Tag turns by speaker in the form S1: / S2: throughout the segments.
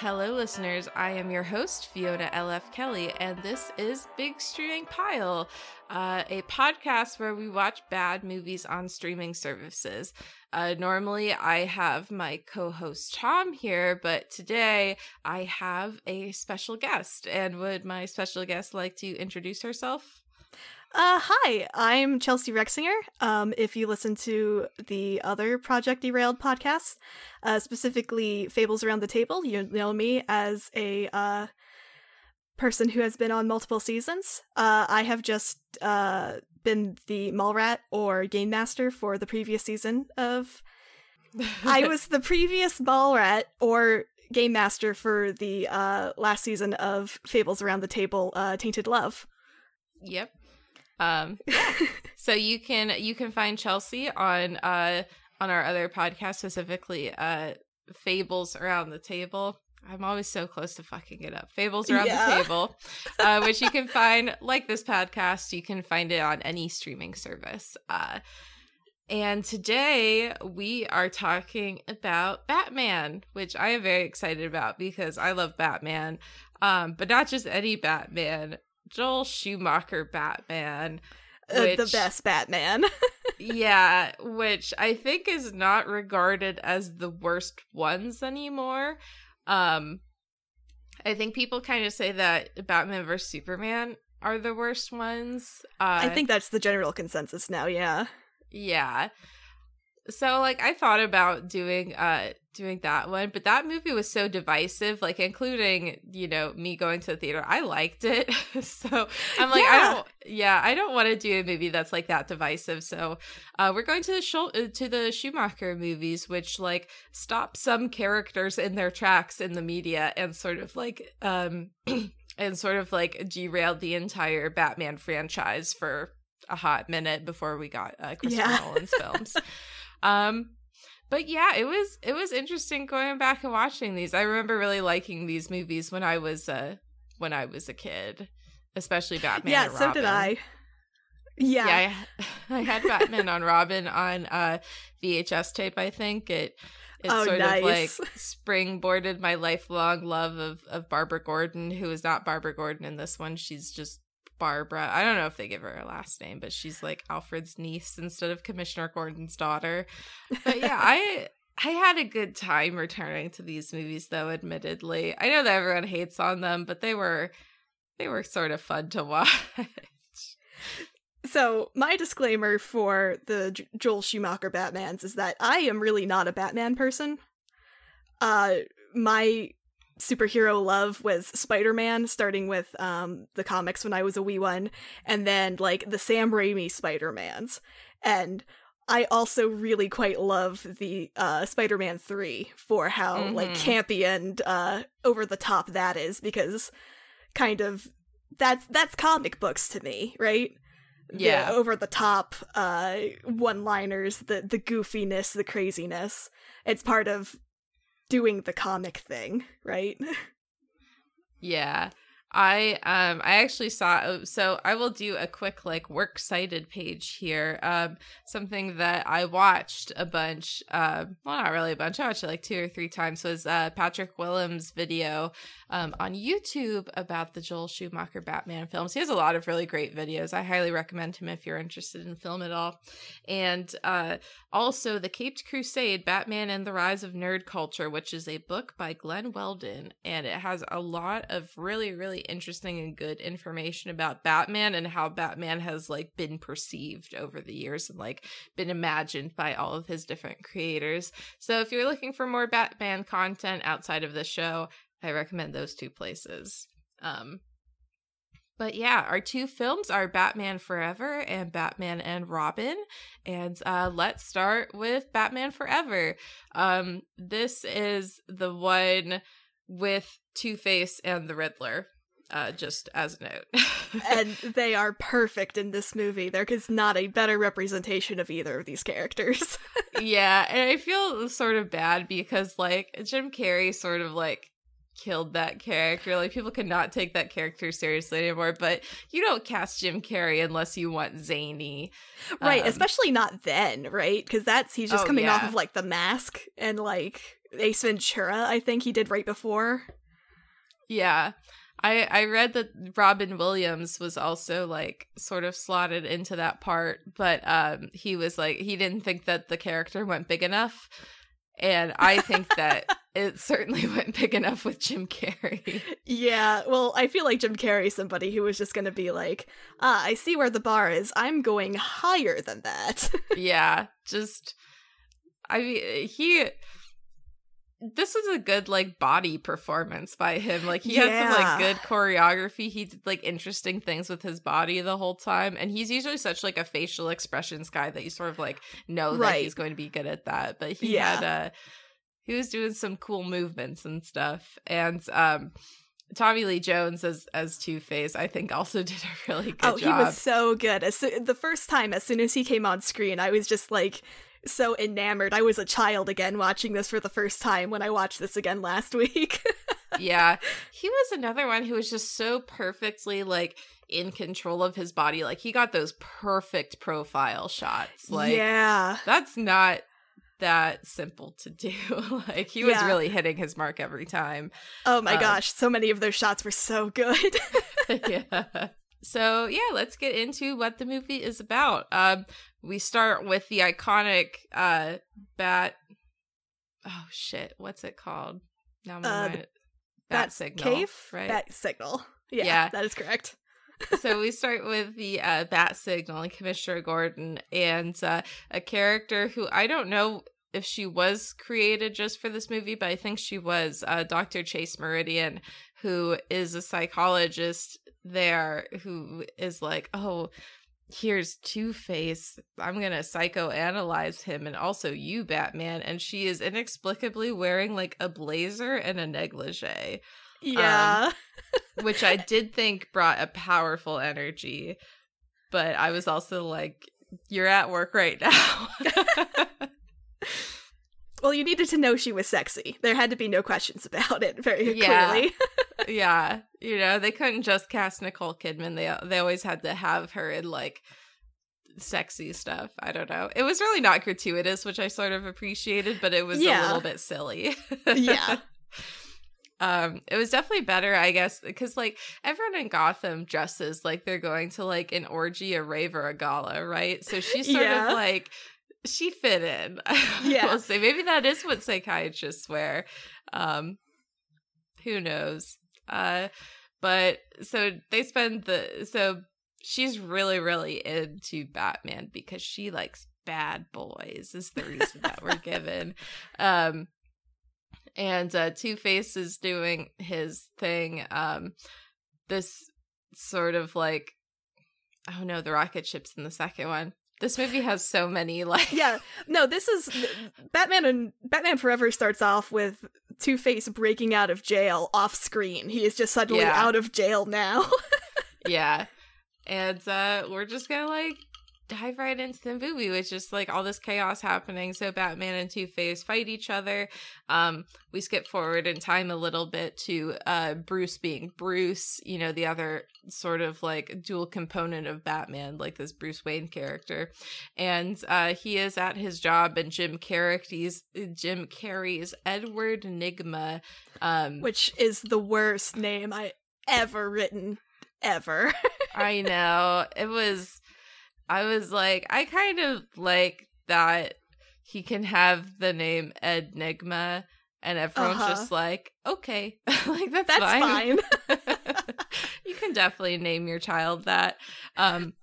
S1: Hello, listeners. I am your host, Fiona L.F. Kelly, and this is Big Streaming Pile, uh, a podcast where we watch bad movies on streaming services. Uh, normally, I have my co host Tom here, but today I have a special guest. And would my special guest like to introduce herself?
S2: Uh, hi, I'm Chelsea Rexinger. Um, if you listen to the other Project Derailed podcast, uh, specifically Fables Around the Table, you know me as a uh, person who has been on multiple seasons. Uh, I have just uh, been the Mallrat or Game Master for the previous season of. I was the previous Mallrat or Game Master for the uh, last season of Fables Around the Table, uh, Tainted Love.
S1: Yep. Um, so you can you can find Chelsea on uh on our other podcast, specifically uh Fables Around the Table. I'm always so close to fucking it up. Fables Around yeah. the Table, uh, which you can find like this podcast. You can find it on any streaming service. Uh, and today we are talking about Batman, which I am very excited about because I love Batman. Um, but not just any Batman, Joel Schumacher Batman.
S2: Which, uh, the best Batman.
S1: yeah, which I think is not regarded as the worst ones anymore. Um I think people kind of say that Batman vs Superman are the worst ones.
S2: Uh, I think that's the general consensus now, yeah.
S1: Yeah so like i thought about doing uh doing that one but that movie was so divisive like including you know me going to the theater i liked it so i'm like yeah. i don't yeah i don't want to do a movie that's like that divisive so uh we're going to the Schul- uh, to the schumacher movies which like stop some characters in their tracks in the media and sort of like um and sort of like derailed the entire batman franchise for a hot minute before we got uh, Christopher yeah. Nolan's films. Um, but yeah, it was it was interesting going back and watching these. I remember really liking these movies when I was uh when I was a kid, especially Batman.
S2: Yeah, so did I. Yeah,
S1: yeah. I, I had Batman on Robin on uh VHS tape. I think it it oh, sort nice. of like springboarded my lifelong love of of Barbara Gordon, who is not Barbara Gordon in this one. She's just Barbara. I don't know if they give her a last name, but she's like Alfred's niece instead of Commissioner Gordon's daughter. But yeah, I I had a good time returning to these movies though, admittedly. I know that everyone hates on them, but they were they were sort of fun to watch.
S2: So, my disclaimer for the J- Joel Schumacher Batmans is that I am really not a Batman person. Uh my superhero love was Spider-Man, starting with um the comics when I was a wee one, and then like the Sam Raimi Spider-Mans. And I also really quite love the uh Spider-Man 3 for how mm-hmm. like campy and uh over the top that is because kind of that's that's comic books to me, right?
S1: Yeah.
S2: The over the top uh one-liners, the the goofiness, the craziness. It's part of doing the comic thing, right?
S1: yeah. I um I actually saw oh, so I will do a quick like works cited page here. Um something that I watched a bunch uh well not really a bunch. I watched it like two or three times was uh Patrick Willems video um on YouTube about the Joel Schumacher Batman films. He has a lot of really great videos. I highly recommend him if you're interested in film at all. And uh also The Caped Crusade Batman and the Rise of Nerd Culture, which is a book by Glenn Weldon and it has a lot of really really interesting and good information about Batman and how Batman has like been perceived over the years and like been imagined by all of his different creators. So if you're looking for more Batman content outside of the show, I recommend those two places. Um but yeah, our two films are Batman Forever and Batman and Robin. And uh, let's start with Batman Forever. Um, this is the one with Two Face and the Riddler uh, just as a note.
S2: and they are perfect in this movie. There is not a better representation of either of these characters.
S1: yeah, and I feel sort of bad because like Jim Carrey sort of like killed that character. Like people cannot take that character seriously anymore. But you don't cast Jim Carrey unless you want zany,
S2: right?
S1: Um,
S2: Especially not then, right? Because that's he's just
S1: Oh,
S2: coming off of like The Mask and like Ace Ventura. I think he did right before.
S1: Yeah. I I read that Robin Williams was also like sort of slotted into that part, but um he was like he didn't think that the character went big enough. And I think that it certainly went big enough with Jim Carrey.
S2: Yeah, well, I feel like Jim Carrey's somebody who was just going to be like, ah, I see where the bar is. I'm going higher than that.
S1: yeah, just I mean he this was a good like body performance by him. Like he had some like good choreography. He did like interesting things with his body the whole time. And he's usually such like a facial expressions guy that you sort of like know that he's going to be good at that. But he
S2: Yeah.
S1: had uh he was doing some cool movements and stuff. And um Tommy Lee Jones as as Two Face, I think, also did a really good job.
S2: oh,
S1: job.
S2: he was so good. As soo- the first time, as soon as he came on screen, I was just like so enamored. I was a child again watching this for the first time when I watched this again last week.
S1: yeah he was another one who was just so perfectly like in control of his body like he got those perfect profile shots like
S2: yeah.
S1: that's not that simple to do like he was
S2: Yeah.
S1: really hitting his mark every time
S2: Oh my
S1: Um,
S2: gosh, so many of those shots were so good.
S1: yeah so yeah let's get into what the movie is about um we start with the iconic uh bat oh shit what's it called now my
S2: Uh, Bat
S1: bat signal
S2: Cave?
S1: right
S2: Bat signal. Yeah,
S1: Yeah.
S2: that is correct.
S1: so we start with the uh, bat signal and Commissioner Gordon and uh, a character who I don't know if she was created just for this movie, but I think she was uh, Dr. Chase Meridian, who is a psychologist there who is like, oh, here's Two Face. I'm gonna psychoanalyze him and also you, Batman. And she is inexplicably wearing like a blazer and a negligee um,
S2: Yeah.
S1: which I did think brought a powerful energy. But I was also like, you're at work right now.
S2: well, you needed to know she was sexy. There had to be no questions about it very
S1: Yeah.
S2: clearly.
S1: yeah, you know, they couldn't just cast Nicole Kidman. They they always had to have her in like sexy stuff. I don't know. It was really not gratuitous, which I sort of appreciated, but it was a little bit silly.
S2: yeah.
S1: um it was definitely better i guess because like everyone in gotham dresses like they're going to like an orgy a rave or a gala right so she's sort
S2: Yeah.
S1: of like she fit in
S2: Yeah.
S1: we'll say. Maybe that is what psychiatrists wear. Um who knows? Uh but so they spend the so she's really really into batman because she likes bad boys is the reason that we're given. Um and uh two face is doing his thing. Um this sort of like oh no the rocket ships in the second one this movie has so many like
S2: Yeah. No, this is Batman and Batman Forever starts off with Two Face breaking out of jail off screen. He is just suddenly
S1: Yeah.
S2: out of jail now.
S1: yeah and uh we're just gonna like dive right into the movie with just like all this chaos happening so batman and two-face fight each other um we skip forward in time a little bit to uh bruce being bruce you know the other sort of like dual component of batman like this bruce wayne character and uh he is at his job and jim carrey's jim carrey's edward enigma um
S2: which is the worst name I ever written ever.
S1: I know. It was I was like I kind of like that he can have the name Ed Enigma and everyone's
S2: Uh-huh.
S1: just like, okay. like that's,
S2: That's
S1: fine.
S2: fine.
S1: you can definitely name your child that. Um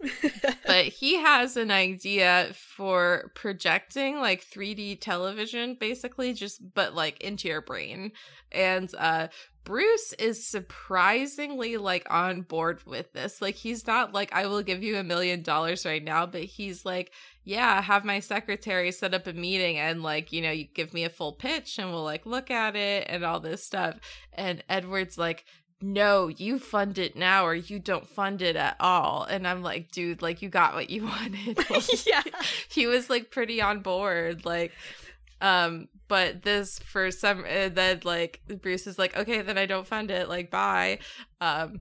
S1: but he has an idea for projecting like 3D television basically just but like into your brain. And uh Bruce is surprisingly like on board with this. Like he's not like I will give you a million dollars right now, but he's like, yeah, have my secretary set up a meeting and like, you know, you give me a full pitch and we'll like look at it and all this stuff. And Edward's like, no, you fund it now or you don't fund it at all. And I'm like, dude, like you got what you wanted. Like,
S2: yeah.
S1: he was like pretty on board. Like, Um, but this for some uh, then like Bruce is like, okay, then I don't fund it, like bye. Um,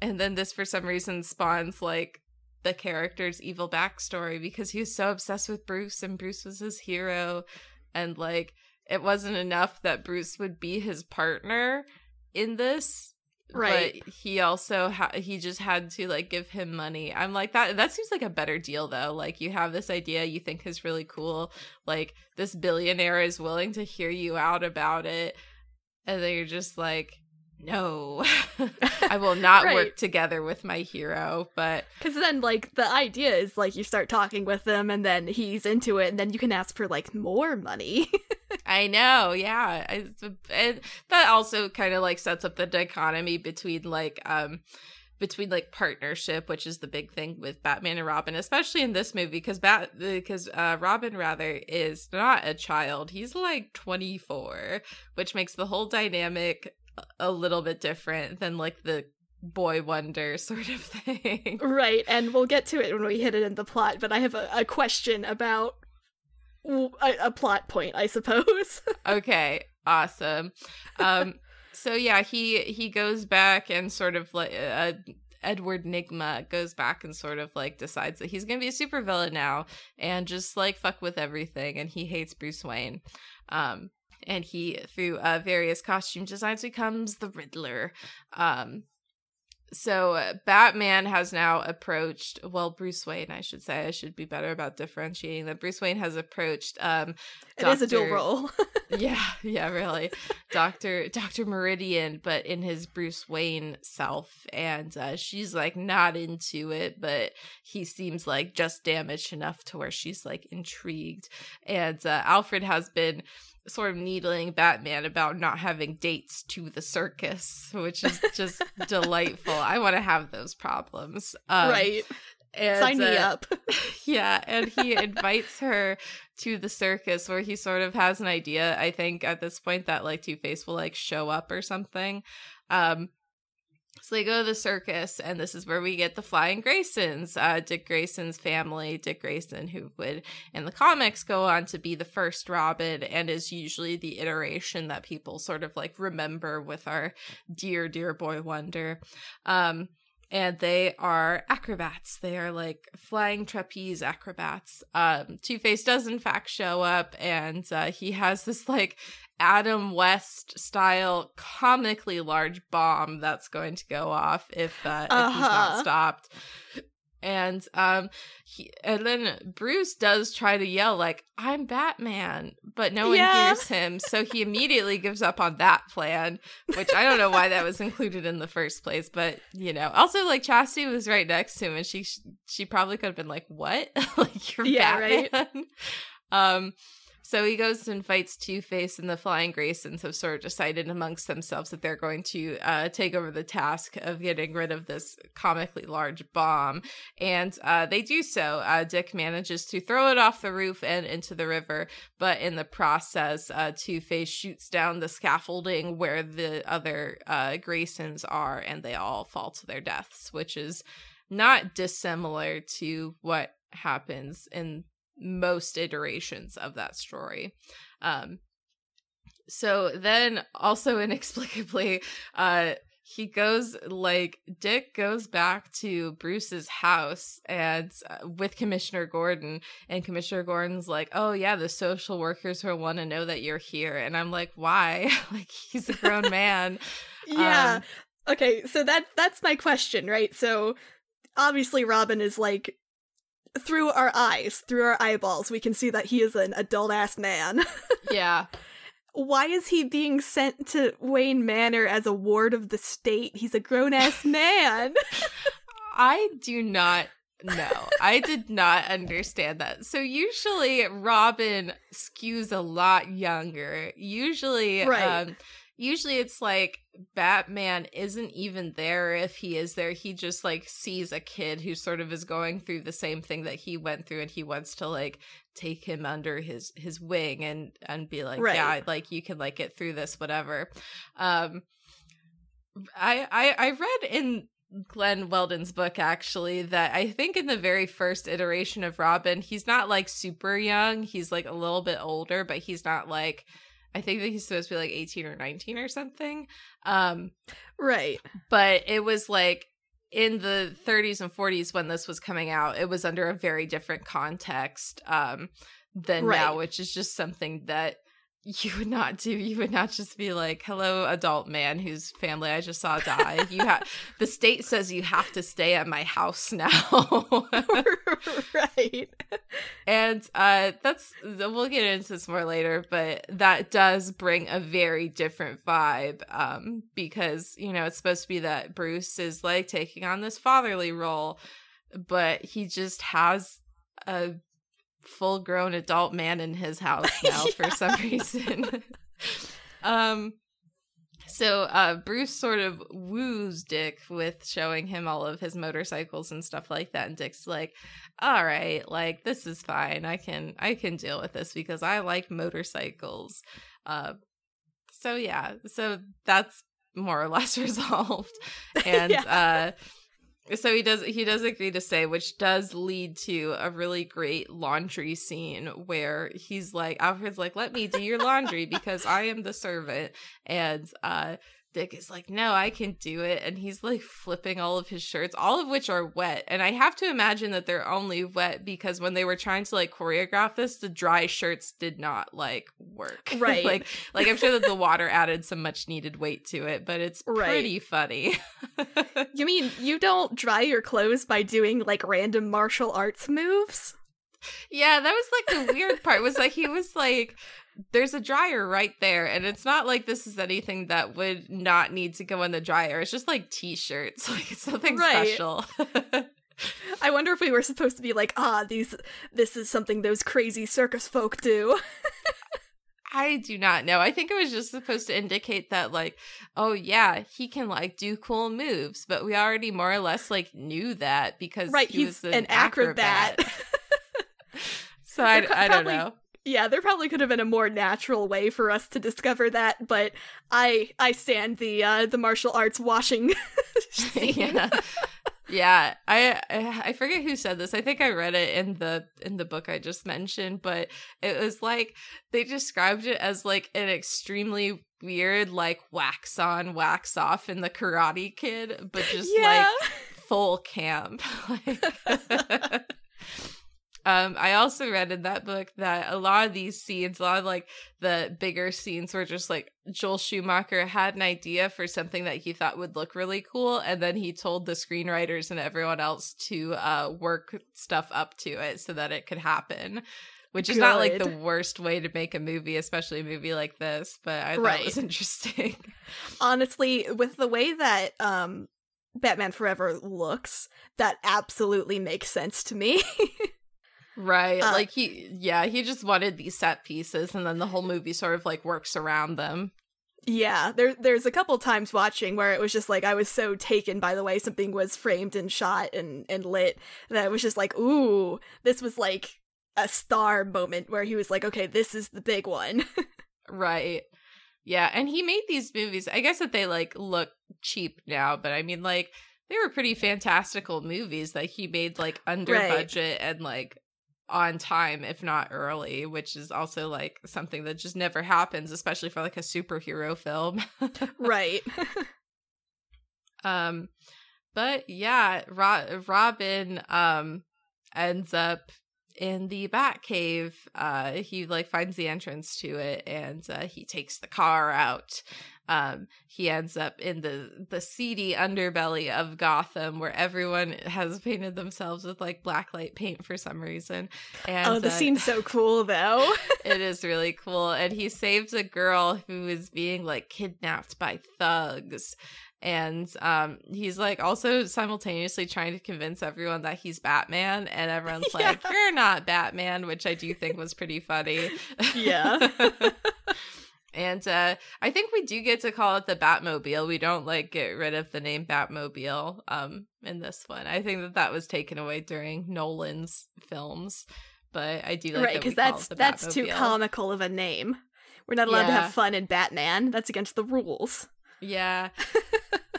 S1: and then this for some reason spawns like the character's evil backstory because he was so obsessed with Bruce and Bruce was his hero, and like it wasn't enough that Bruce would be his partner in this
S2: Right.
S1: but he also ha- he just had to like give him money i'm like that that seems like a better deal though like you have this idea you think is really cool like this billionaire is willing to hear you out about it and then you're just like no i will not
S2: Right.
S1: work together with my hero but
S2: Because then, like, the idea is like you start talking with him, and then he's into it, and then you can ask for like more money.
S1: I know, yeah. I, and that also kind of like sets up the dichotomy between like um between like partnership, which is the big thing with Batman and Robin, especially in this movie because Bat because uh Robin rather is not a child. He's like 24, which makes the whole dynamic a- a little bit different than like the boy wonder sort of thing.
S2: right, and we'll get to it when we hit it in the plot. But I have a, a question about a plot point, I suppose.
S1: okay awesome um so yeah he he goes back and sort of like uh, edward nygma goes back and sort of like decides that he's gonna be a supervillain now and just like fuck with everything and he hates bruce wayne um and he through uh, various costume designs becomes the riddler. Um so uh, batman has now approached well bruce wayne i should say. I should be better about differentiating that. Bruce wayne has approached um
S2: It is a dual
S1: Dr.
S2: role.
S1: yeah yeah really. Dr dr meridian but in his bruce wayne self. And uh, she's like not into it but he seems like just damaged enough to where she's like intrigued. And uh, alfred has been sort of needling batman about not having dates to the circus which is just delightful i want to have those problems um,
S2: right.
S1: and,
S2: Sign me
S1: uh,
S2: up.
S1: yeah, and he invites her to the circus where he sort of has an idea, I think, at this point that like Two Face will like show up or something. Um so they go to the circus, and this is where we get the Flying Graysons, uh, Dick Grayson's family. Dick Grayson, who would in the comics go on to be the first Robin, and is usually the iteration that people sort of like remember with our dear, dear boy wonder. Um, and they are acrobats. They are like flying trapeze acrobats. Um, Two Face does in fact show up, and uh, he has this like Adam West style comically large bomb that's going to go off if uh, if he's not
S2: Uh-huh.
S1: stopped. And um, he, and then Bruce does try to yell like "I'm Batman," but no one
S2: Yeah.
S1: hears him, so he immediately gives up on that plan which I don't know why that was included in the first place, but you know, also like Chastity was right next to him, and she she probably could have been like, "What? like you're
S2: Yeah, right.
S1: Batman?" um, so he goes and fights Two Face, and the Flying Graysons have sort of decided amongst themselves that they're going to uh, take over the task of getting rid of this comically large bomb, and uh, they do so. Uh, Dick manages to throw it off the roof and into the river, but in the process, uh, Two Face shoots down the scaffolding where the other uh, Graysons are, and they all fall to their deaths, which is not dissimilar to what happens in most iterations of that story. Um, so then, also inexplicably, uh, he goes like Dick goes back to Bruce's house and uh, with Commissioner Gordon and Commissioner Gordon's like, "Oh yeah, the social workers will want to know that you're here." And I'm like, "Why?" like he's a grown man.
S2: Yeah.
S1: Um,
S2: okay, so that that's my question, right? So obviously Robin is like through our eyes, through our eyeballs, we can see that he is an adult ass man.
S1: yeah.
S2: Why is he being sent to Wayne Manor as a ward of the state? He's a grown ass man.
S1: I do not know. I did not understand that. So usually Robin skews a lot younger. Usually
S2: Right.
S1: um usually it's like Batman isn't even there if he is there. He just like sees a kid who sort of is going through the same thing that he went through and he wants to like take him under his his wing and and be like,
S2: Right.
S1: yeah, like you can like get through this whatever. Um I I I read in Glenn Weldon's book actually that I think in the very first iteration of Robin, he's not like super young. He's like a little bit older, but he's not like I think that he's supposed to be like 18 or 19 or something. Um
S2: right.
S1: But it was like in the 30s and 40s when this was coming out, it was under a very different context um than right. now, which is just something that you would not do you would not just be like hello adult man whose family i just saw die. You have the state says you have to stay at my house now.
S2: Right.
S1: And uh that's we'll get into this more later but that does bring a very different vibe um because you know it's supposed to be that bruce is like taking on this fatherly role but he just has a full grown adult man in his house now yeah. for some reason. um so uh Bruce sort of woos Dick with showing him all of his motorcycles and stuff like that and Dick's like all right like this is fine I can I can deal with this because I like motorcycles uh so yeah so that's more or less resolved and yeah. uh so he does he does agree to say which does lead to a really great laundry scene where he's like alfred's like let me do your laundry because i am the servant. And uh Dick is like, no, I can do it. And he's like flipping all of his shirts, all of which are wet. And I have to imagine that they're only wet because when they were trying to like choreograph this, the dry shirts did not like work.
S2: Right.
S1: like, like I'm sure that the water added some much needed weight to it, but it's right. pretty funny.
S2: you mean you don't dry your clothes by doing like random martial arts moves?
S1: Yeah, that was like the weird part. Was like he was like there's a dryer right there and it's not like this is anything that would not need to go in the dryer it's just like t-shirts like it's nothing right. special
S2: i wonder if we were supposed to be like ah these this is something those crazy circus folk do
S1: I do not know. I think it was just supposed to indicate that, like, oh yeah, he can like do cool moves, but we already more or less like knew that because
S2: right,
S1: he
S2: he's an, an acrobat.
S1: acrobat. so I, I don't know
S2: yeah, there probably could have been a more natural way for us to discover that, but I I stand the uh the martial arts washing
S1: yeah. yeah, I I forget who said this. I think I read it in the in the book I just mentioned, but it was like they described it as like an extremely weird like wax on wax off in the Karate Kid, but just yeah. like full camp. like um, I also read in that book that a lot of these scenes, a lot of like the bigger scenes were just like Joel Schumacher had an idea for something that he thought would look really cool, and then he told the screenwriters and everyone else to uh, work stuff up to it so that it could happen. Which is Good. not like the worst way to make a movie, especially a movie like this, but I thought right. it was interesting.
S2: Honestly, with the way that um Batman Forever looks, that absolutely makes sense to me.
S1: Right. Uh, like he yeah, he just wanted these set pieces and then the whole movie sort of like works around them.
S2: Yeah, there there's a couple times watching where it was just like I was so taken by the way something was framed and shot and and lit that it was just like, ooh, this was like a star moment where he was like, okay, this is the big one.
S1: right. Yeah, and he made these movies. I guess that they like look cheap now, but I mean like they were pretty fantastical movies that he made like under right. budget and like on time if not early which is also like something that just never happens especially for like a superhero film
S2: right
S1: um but yeah Ro- robin um ends up in the Batcave, uh, he like finds the entrance to it and uh, he takes the car out. Um, he ends up in the the seedy underbelly of Gotham, where everyone has painted themselves with like blacklight paint for some reason. And
S2: oh, the uh, scene's so cool, though.
S1: it is really cool, and he saves a girl who is being like kidnapped by thugs and um he's like also simultaneously trying to convince everyone that he's batman and everyone's yeah. like you're not batman which i do think was pretty funny
S2: yeah
S1: and uh i think we do get to call it the batmobile. We don't like get rid of the name batmobile um in this one. I think that that was taken away during nolan's films but i do like right because
S2: that that's that's too comical of a name. We're not allowed yeah. to have fun in batman. That's against the rules.
S1: Yeah.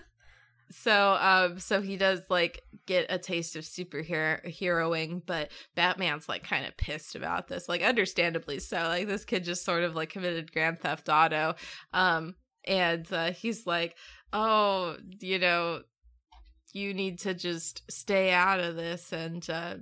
S1: so um so he does like get a taste of superhero heroing but batman's like kind of pissed about this like understandably so like this kid just sort of like committed grand theft auto um and uh, he's like oh you know you need to just stay out of this and uh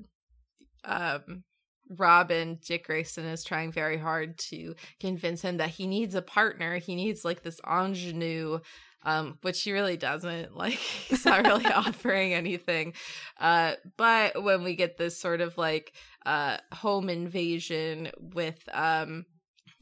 S1: um Robin, Dick Grayson is trying very hard to convince him that he needs a partner. He needs like this ingenue um, which he really doesn't. Like he's not really offering anything. Uh, but when we get this sort of like uh home invasion with um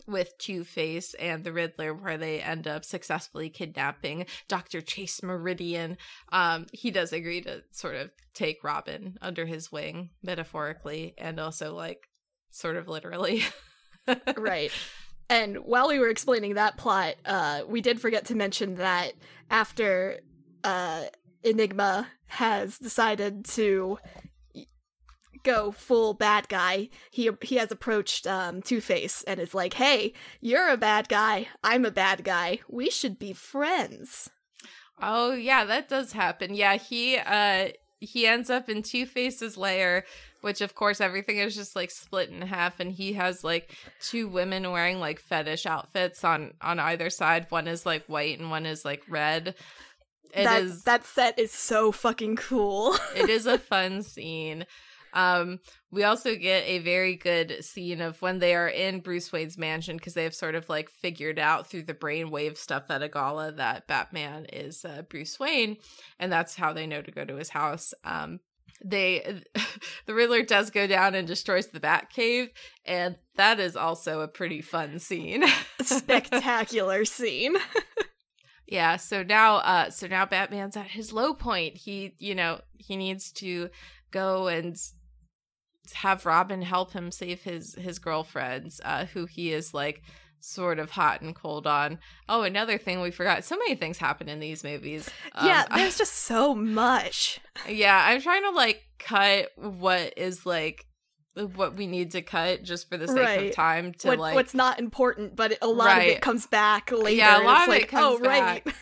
S1: with Two Face and the Riddler, where they end up successfully kidnapping Dr. Chase Meridian. Um, he does agree to sort of take Robin under his wing, metaphorically, and also like sort of literally.
S2: right. And while we were explaining that plot, uh, we did forget to mention that after uh, Enigma has decided to go full bad guy, he he has approached um, Two Face and is like, "Hey, you're a bad guy. I'm a bad guy. We should be friends."
S1: Oh yeah, that does happen. Yeah, he uh he ends up in Two Face's lair which of course everything is just like split in half and he has like two women wearing like fetish outfits on on either side. One is like white and one is like red.
S2: It that, is that set is so fucking cool.
S1: It is a fun scene. Um we also get a very good scene of when they are in bruce wayne's mansion because they have sort of like figured out through the brainwave stuff at a gala that batman is uh, bruce wayne and that's how they know to go to his house. Um they the riddler does go down and destroys the bat cave and that is also a pretty fun scene.
S2: Spectacular scene.
S1: Yeah so now uh so now batman's at his low point. He you know he needs to go and have robin help him save his his girlfriends uh who he is like sort of hot and cold on. Oh, another thing we forgot. So many things happen in these movies.
S2: Yeah, um, there's I, just so much.
S1: Yeah, I'm trying to like cut what is like what we need to cut just for the sake right. of time to
S2: what,
S1: like
S2: what's not important, but a lot right. of it comes back later. Yeah, a lot of like, it comes oh, back. Right.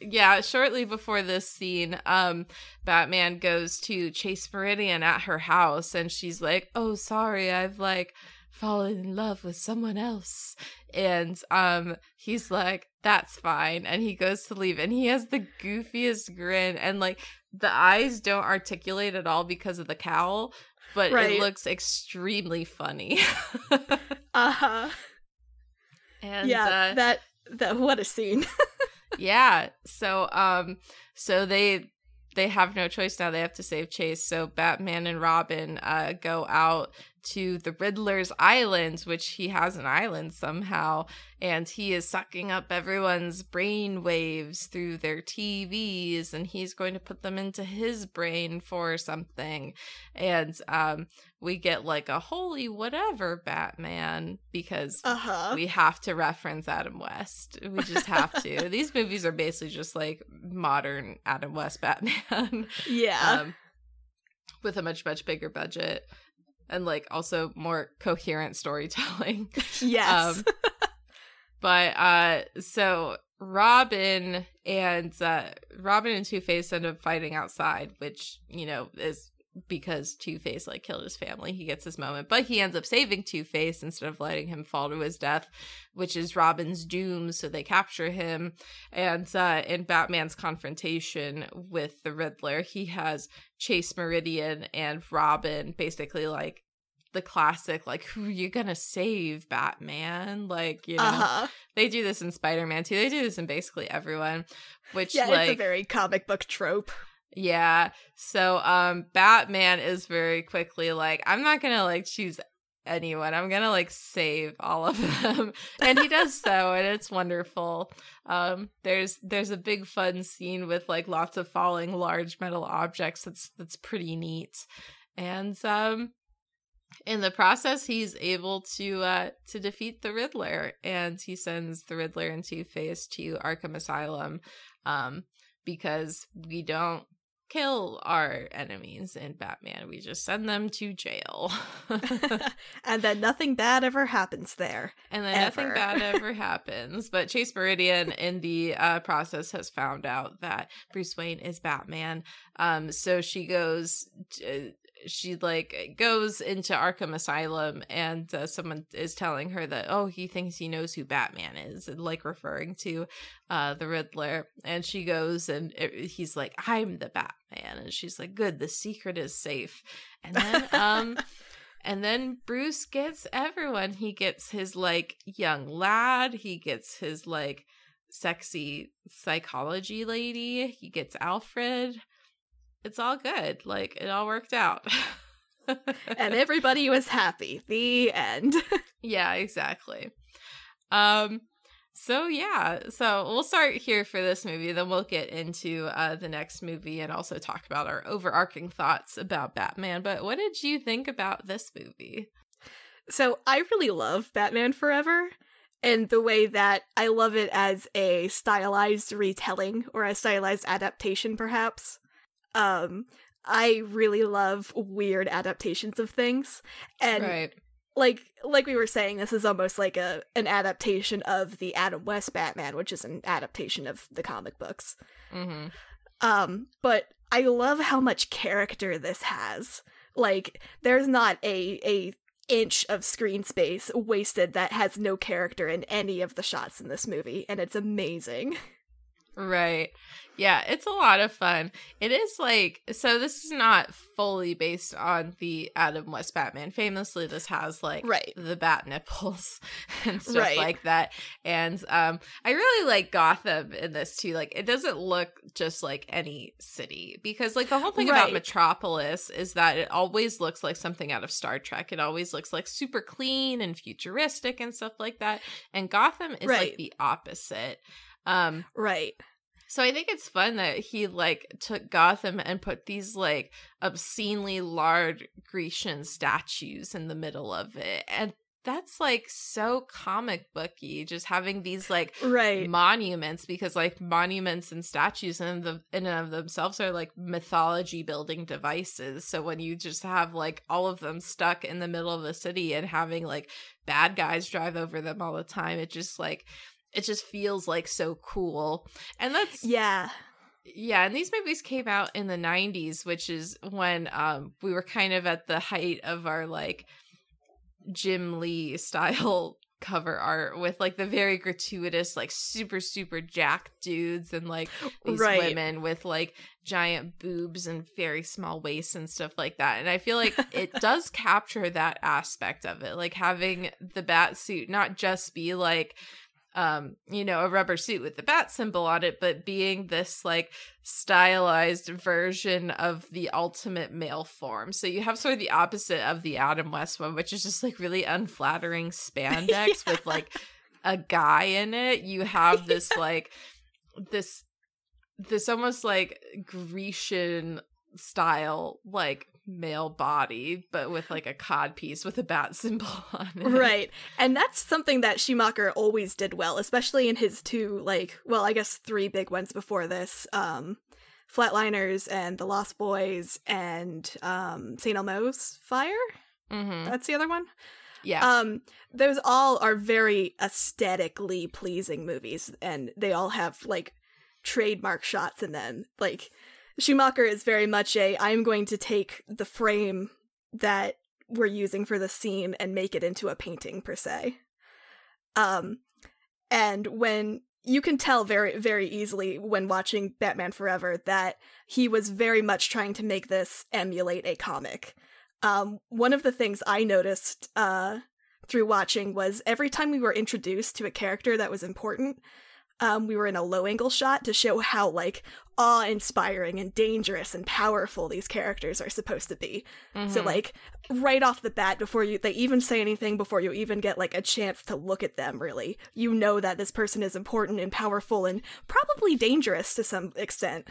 S1: yeah, shortly before this scene, um, Batman goes to Chase Meridian at her house and she's like, Oh, sorry, I've like fallen in love with someone else. And um he's like that's fine. And he goes to leave and he has the goofiest grin and like the eyes don't articulate at all because of the cowl but right. it looks extremely funny.
S2: Uh-huh. And yeah uh, that that what a scene.
S1: Yeah so um so they they have no choice now. They have to save chase. So batman and robin uh go out to the Riddler's island, which he has an island somehow, and he is sucking up everyone's brain waves through their TVs, and he's going to put them into his brain for something. And um, we get like a holy whatever Batman because uh-huh. we have to reference Adam West. We just have to. These movies are basically just like modern Adam West Batman.
S2: Yeah. Um,
S1: with a much much bigger budget and like also more coherent storytelling.
S2: Yes. Um,
S1: but uh so Robin and uh Robin and Two Face end up fighting outside, which, you know, is because Two Face like killed his family. He gets his moment, but he ends up saving Two Face instead of letting him fall to his death, which is Robin's doom. So they capture him, and uh, in Batman's confrontation with the Riddler, he has Chase Meridian and Robin basically like the classic like who are you gonna save batman like you know uh-huh. they do this in spider-man too they do this in basically everyone which
S2: yeah
S1: like,
S2: it's a very comic book trope
S1: yeah. So um Batman is very quickly like I'm not going to like choose anyone. I'm going to like save all of them. and he does so and it's wonderful. Um there's there's a big fun scene with like lots of falling large metal objects that's that's pretty neat. And um in the process he's able to uh to defeat the Riddler and he sends the Riddler and Two-Face to Arkham Asylum um because we don't kill our enemies in Batman. We just send them to jail.
S2: and then nothing bad ever happens there.
S1: And then
S2: Ever.
S1: nothing bad ever happens. But Chase Meridian in the uh, process has found out that Bruce Wayne is Batman. Um, so she goes. She like goes into Arkham Asylum, and uh, someone is telling her that oh he thinks he knows who Batman is, and like referring to uh, the Riddler. And she goes, and it, he's like I'm the Batman, and she's like good, the secret is safe. And then um. And then Bruce gets everyone. He gets his like young lad. He gets his like sexy psychology lady. He gets Alfred. It's all good. Like it all worked out.
S2: and everybody was happy. The end.
S1: yeah, exactly. Um so yeah, so we'll start here for this movie, then we'll get into uh the next movie and also talk about our overarching thoughts about Batman. But what did you think about this movie?
S2: So I really love Batman Forever and the way that I love it as a stylized retelling or a stylized adaptation perhaps. Um I really love weird adaptations of things and
S1: right.
S2: like like we were saying this is almost like a an adaptation of the Adam West Batman which is an adaptation of the comic books.
S1: Mm-hmm.
S2: Um, but I love how much character this has. Like, there's not a a inch of screen space wasted that has no character in any of the shots in this movie, and it's amazing.
S1: Right. Yeah, it's a lot of fun. It is like so this is not fully based on the Adam West Batman. Famously, this has like
S2: Right.
S1: the bat nipples and stuff
S2: Right.
S1: like that. And um I really like Gotham in this too. Like it doesn't look just like any city because like the whole thing about Metropolis is that it always looks like something out of Star Trek. It always looks like super clean and futuristic and stuff like that. And Gotham is like the opposite. Um
S2: Right.
S1: So I think it's fun that he like took Gotham and put these like obscenely large Grecian statues in the middle of it. And that's like so comic booky, just having these like
S2: Right.
S1: monuments because like monuments and statues in the in and of themselves are like mythology building devices. So when you just have like all of them stuck in the middle of the city and having like bad guys drive over them all the time, it just like it just feels like so cool. And that's
S2: Yeah.
S1: yeah, and these movies came out in the 90s, which is when um we were kind of at the height of our like Jim Lee style cover art with like the very gratuitous like super super jacked dudes and like these
S2: Right.
S1: women with like giant boobs and very small waists and stuff like that. And I feel like it does capture that aspect of it, like having the bat suit not just be like um you know a rubber suit with the bat symbol on it but being this like stylized version of the ultimate male form. So you have sort of the opposite of the adam west one which is just like really unflattering spandex with like a guy in it. You have this like this this almost like grecian style like male body but with like a cod piece with a bat symbol on it
S2: Right. And that's something that Schumacher always did well, especially in his two like, well, I guess three big ones before this. Um Flatliners and The Lost Boys and um St. Elmo's Fire.
S1: mm-hmm.
S2: That's the other one.
S1: yeah
S2: Um, those all are very aesthetically pleasing movies, and they all have like trademark shots in them. Like Schumacher is very much a I'm going to take the frame that we're using for the scene and make it into a painting per se. Um, and when you can tell very very easily when watching Batman Forever that he was very much trying to make this emulate a comic. Um, one of the things I noticed uh, through watching was every time we were introduced to a character that was important, um, we were in a low angle shot to show how like awe inspiring and dangerous and powerful these characters are supposed to be. So
S1: Mhm.
S2: like right off the bat, before you they even say anything, before you even get like a chance to look at them, really, you know that this person is important and powerful and probably dangerous to some extent.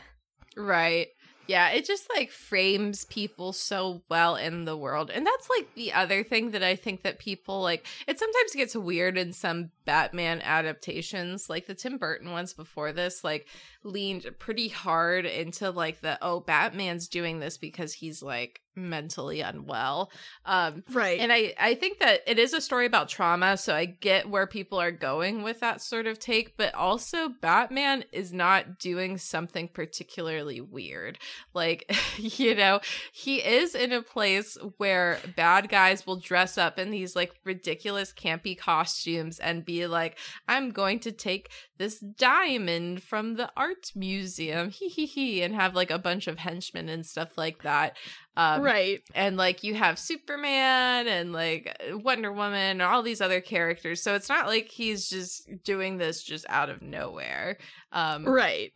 S1: Right. Yeah, it just like frames people so well in the world. And that's like the other thing that I think that people like it sometimes gets weird in some Batman adaptations, like the Tim Burton ones before this, like leaned pretty hard into like the oh batman's doing this because he's like mentally unwell. Um
S2: right.
S1: and i i think that it is a story about trauma so i get where people are going with that sort of take but also batman is not doing something particularly weird. Like you know he is in a place where bad guys will dress up in these like ridiculous campy costumes and be like i'm going to take this diamond from the art museum hee hee hee and have like a bunch of henchmen and stuff like that um,
S2: right.
S1: And like you have Superman and like Wonder Woman and all these other characters. So it's not like he's just doing this just out of nowhere. Um,
S2: right.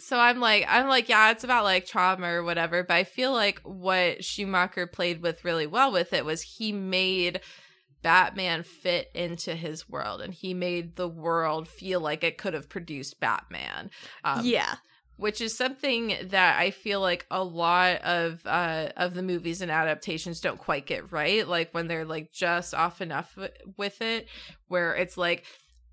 S1: So I'm like, I'm like, yeah, it's about like trauma or whatever. But I feel like what Schumacher played with really well with it was he made Batman fit into his world and he made the world feel like it could have produced Batman.
S2: Um, yeah
S1: which is something that I feel like a lot of uh of the movies and adaptations don't quite get right like when they're like just off enough with it where it's like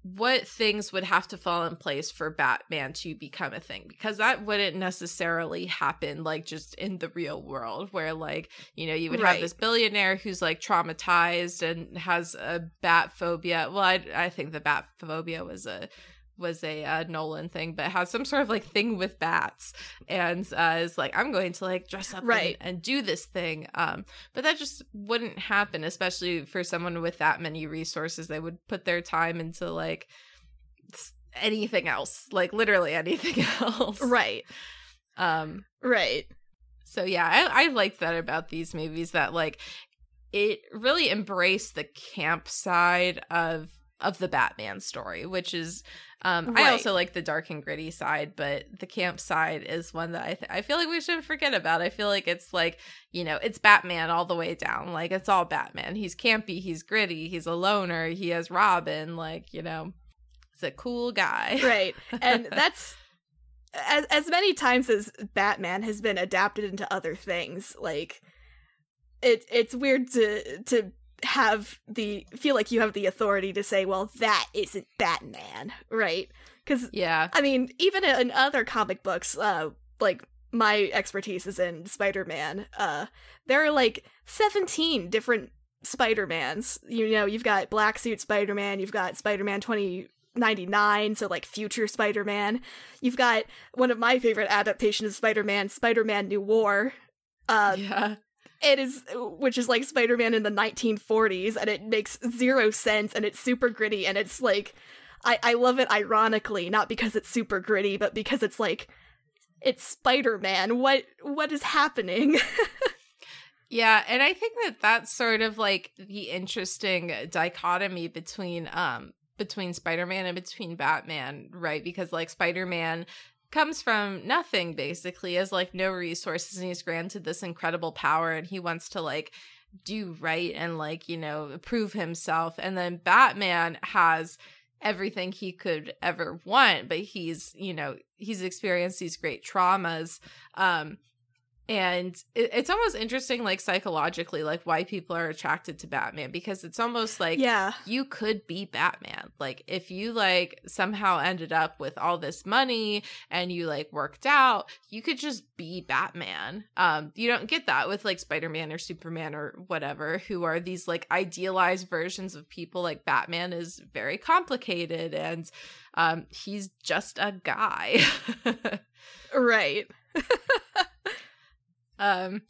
S1: what things would have to fall in place for Batman to become a thing because that wouldn't necessarily happen like just in the real world where like you know you would
S2: right.
S1: have this billionaire who's like traumatized and has a bat phobia well I I think the bat phobia was a was a uh, Nolan thing, but has some sort of like thing with bats, and uh, is like, I'm going to like dress up
S2: right.
S1: and, and, do this thing. Um, but that just wouldn't happen, especially for someone with that many resources. They would put their time into like anything else, like literally anything else.
S2: Right.
S1: Um.
S2: Right.
S1: So yeah, I, I liked that about these movies that like it really embraced the camp side of of the Batman story, which is um, right. I also like the dark and gritty side, but the camp side is one that I th- I feel like we shouldn't forget about. I feel like it's like you know it's Batman all the way down. Like it's all Batman. He's campy. He's gritty. He's a loner. He has Robin. Like you know, he's a cool guy.
S2: Right, and that's as as many times as Batman has been adapted into other things. Like it it's weird to to have the feel like you have the authority to say, well, that isn't Batman, right? Because
S1: yeah,
S2: I mean, even in other comic books, uh, like my expertise is in Spider-Man. Uh, there are like seventeen different Spider-Mans. You know, you've got Black Suit Spider-Man, you've got Spider-Man twenty 99 so like future spider-man you've got one of my favorite adaptations of spider-man spider-man Noir
S1: um, yeah
S2: it is which is like spider-man in the 1940s and it makes zero sense and it's super gritty and it's like i i love it ironically not because it's super gritty but because it's like it's spider-man. What what is happening?
S1: Yeah and i think that that's sort of like the interesting dichotomy between um between spider-man and between batman right? Because like spider-man comes from nothing basically as like no resources and he's granted this incredible power and he wants to like do right and like you know prove himself. And then batman has everything he could ever want but he's you know he's experienced these great traumas. Um and it, it's almost interesting like psychologically like why people are attracted to batman because it's almost like
S2: yeah.
S1: you could be batman. Like if you like somehow ended up with all this money and you like worked out you could just be batman. Um you don't get that with like spider-man or superman or whatever who are these like idealized versions of people. Like batman is very complicated and um he's just a guy.
S2: Right
S1: Um,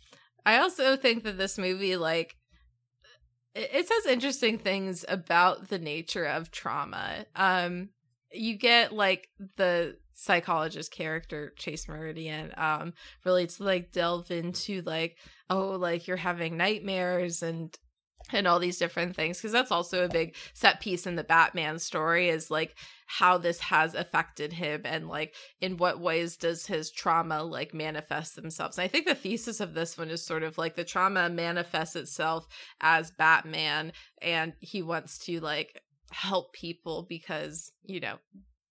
S1: I also think that this movie, like, it, says interesting things about the nature of trauma. Um, you get like the psychologist character Chase Meridian um really to like delve into like oh like you're having nightmares and and all these different things because that's also a big set piece in the Batman story is like how this has affected him and like in what ways does his trauma like manifest themselves. And I think the thesis of this one is sort of like the trauma manifests itself as Batman and he wants to like help people because, you know,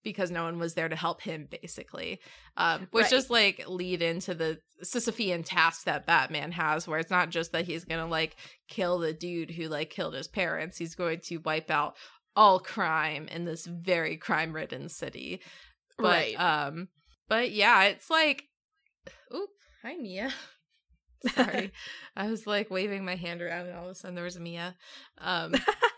S1: because no one was there to help him basically um which right. just like lead into the sisyphean task that batman has where it's not just that he's gonna like kill the dude who like killed his parents he's going to wipe out all crime in this very crime ridden city But,
S2: Right.
S1: Um, but yeah, it's like, oop, hi Mia. Sorry, I was like waving my hand around, and all of a sudden there was a Mia. Um,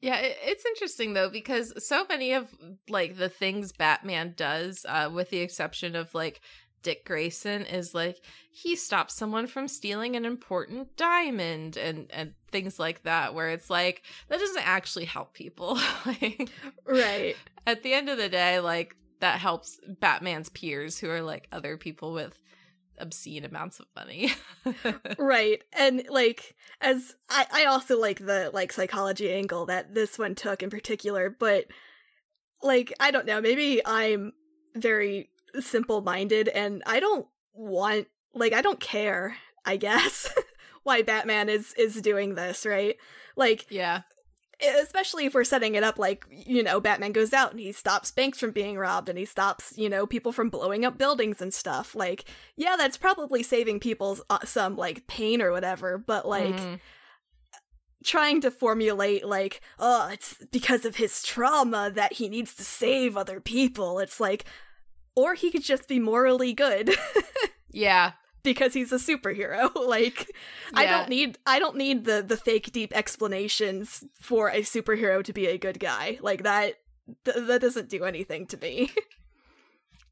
S1: yeah, it's interesting though because so many of like the things Batman does, uh, with the exception of like Dick Grayson, is like he stops someone from stealing an important diamond and and things like that, where it's like that doesn't actually help people. like,
S2: right.
S1: at the end of the day, like that helps Batman's peers who are like other people with obscene amounts of money.
S2: right and like as I, I also like the like psychology angle that this one took in particular but like i don't know maybe i'm very simple minded and i don't want like i don't care i guess why batman is is doing this right like
S1: yeah.
S2: Especially if we're setting it up like you know batman goes out and he stops banks from being robbed and he stops you know people from blowing up buildings and stuff like yeah that's probably saving people uh, some like pain or whatever but like
S1: Mhm.
S2: trying to formulate like oh it's because of his trauma that he needs to save other people it's like or he could just be morally good
S1: yeah.
S2: Because he's a superhero like i don't need i don't need the the fake deep explanations for a superhero to be a good guy like that th- that doesn't do anything to me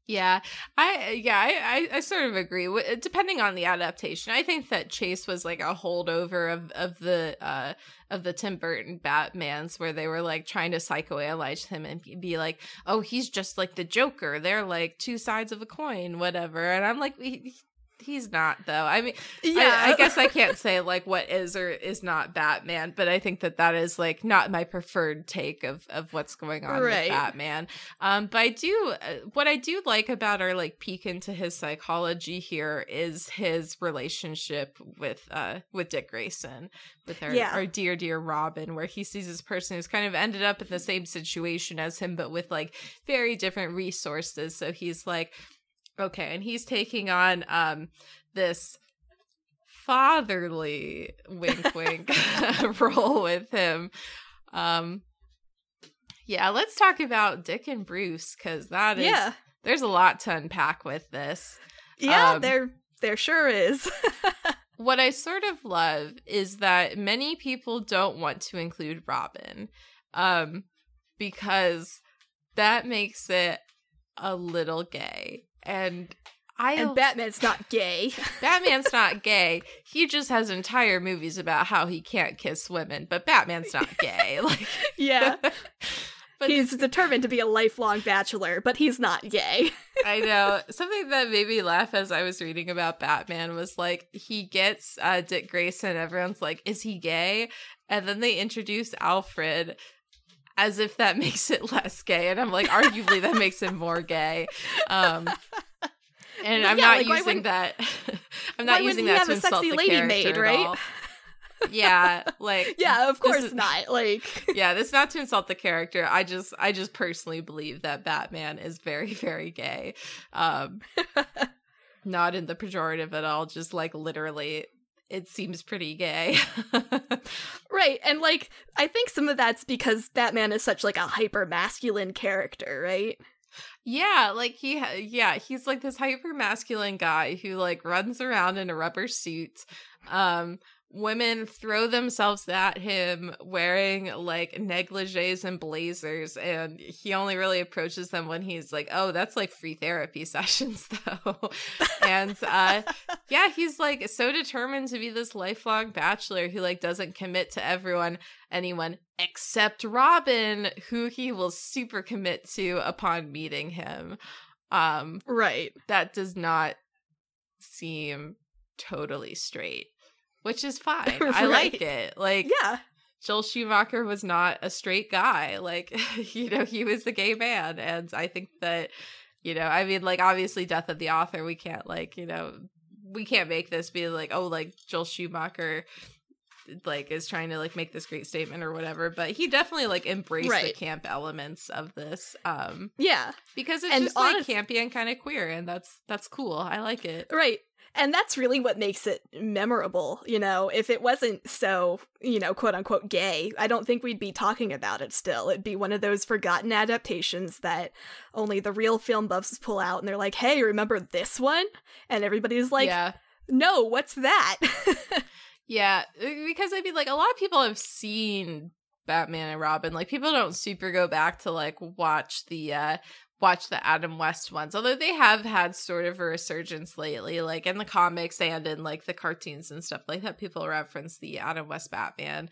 S1: Yeah, I yeah, I, I, sort of agree. Depending on the adaptation, I think that Chase was like a holdover of of the uh of the Tim Burton Batman's, where they were like trying to psychoanalyze him and be- be like, "Oh, he's just like the Joker. They're like two sides of a coin, whatever." And I'm like, he, he's not though. I mean, I, I guess I can't say like what is or is not Batman, but I think that that is like not my preferred take of of what's going on
S2: Right.
S1: with Batman. Um, but I do uh, what I do like about our like peek into his psychology here is his relationship with uh with Dick Grayson, with our
S2: Yeah.
S1: our dear dear Robin, where he sees this person who's kind of ended up in the same situation as him, but with like very different resources. So he's like, okay, and he's taking on um this fatherly wink wink role with him. Um yeah, let's talk about Dick and Bruce because that is
S2: yeah
S1: there's a lot to unpack with this.
S2: yeah
S1: um,
S2: there there sure is
S1: What I sort of love is that many people don't want to include Robin, um, because that makes it a little gay. And I
S2: and batman's not gay
S1: Batman's not gay. He just has entire movies about how he can't kiss women, but Batman's not gay. Like
S2: yeah
S1: but
S2: he's determined to be a lifelong bachelor but he's not gay
S1: I know. Something that made me laugh as I was reading about Batman was like he gets uh, Dick Grayson. Everyone's like, "Is he gay?" And then they introduce Alfred as if that makes it less gay, and I'm like, arguably that makes it more gay. Um, and I'm
S2: Yeah,
S1: not
S2: like,
S1: using that. I'm not using that to insult the
S2: lady
S1: character
S2: maid,
S1: at
S2: right?
S1: all. Yeah, like
S2: yeah of course
S1: is-
S2: not like
S1: yeah, this is not to insult the character. I just I just personally believe that Batman is very very gay. Um not in the pejorative at all, just like literally it seems pretty gay.
S2: Right, and like I think some of that's because Batman is such like a hyper masculine character, right?
S1: yeah, like he ha- yeah, he's like this hyper masculine guy who like runs around in a rubber suit. Um women throw themselves at him wearing like negligees and blazers and he only really approaches them when he's like oh that's like free therapy sessions though. And uh yeah he's like so determined to be this lifelong bachelor who like doesn't commit to everyone anyone except robin who he will super commit to upon meeting him. Um
S2: Right.
S1: that does not seem totally straight, which is fine. I like it. Like
S2: Yeah.
S1: Joel Schumacher was not a straight guy. Like, you know, he was the gay man. And I think that, you know, I mean, like, obviously, death of the author, we can't, like, you know, we can't make this be like, oh, like, Joel Schumacher like is trying to like make this great statement or whatever but he definitely like embraced the camp elements of this um
S2: Yeah.
S1: because it's
S2: And
S1: just
S2: honest-
S1: like campy and kind of queer and that's that's cool i like it
S2: Right. And that's really what makes it memorable you know if it wasn't so you know quote unquote gay i don't think we'd be talking about it still it'd be one of those forgotten adaptations that only the real film buffs pull out and they're like hey remember this one and everybody's like
S1: yeah.
S2: no what's that
S1: Yeah, uh, because I mean, like a lot of people have seen Batman and Robin. Like people don't super go back to like watch the uh watch the Adam West ones, although they have had sort of a resurgence lately, like in the comics and in like the cartoons and stuff like that. People reference the Adam West Batman.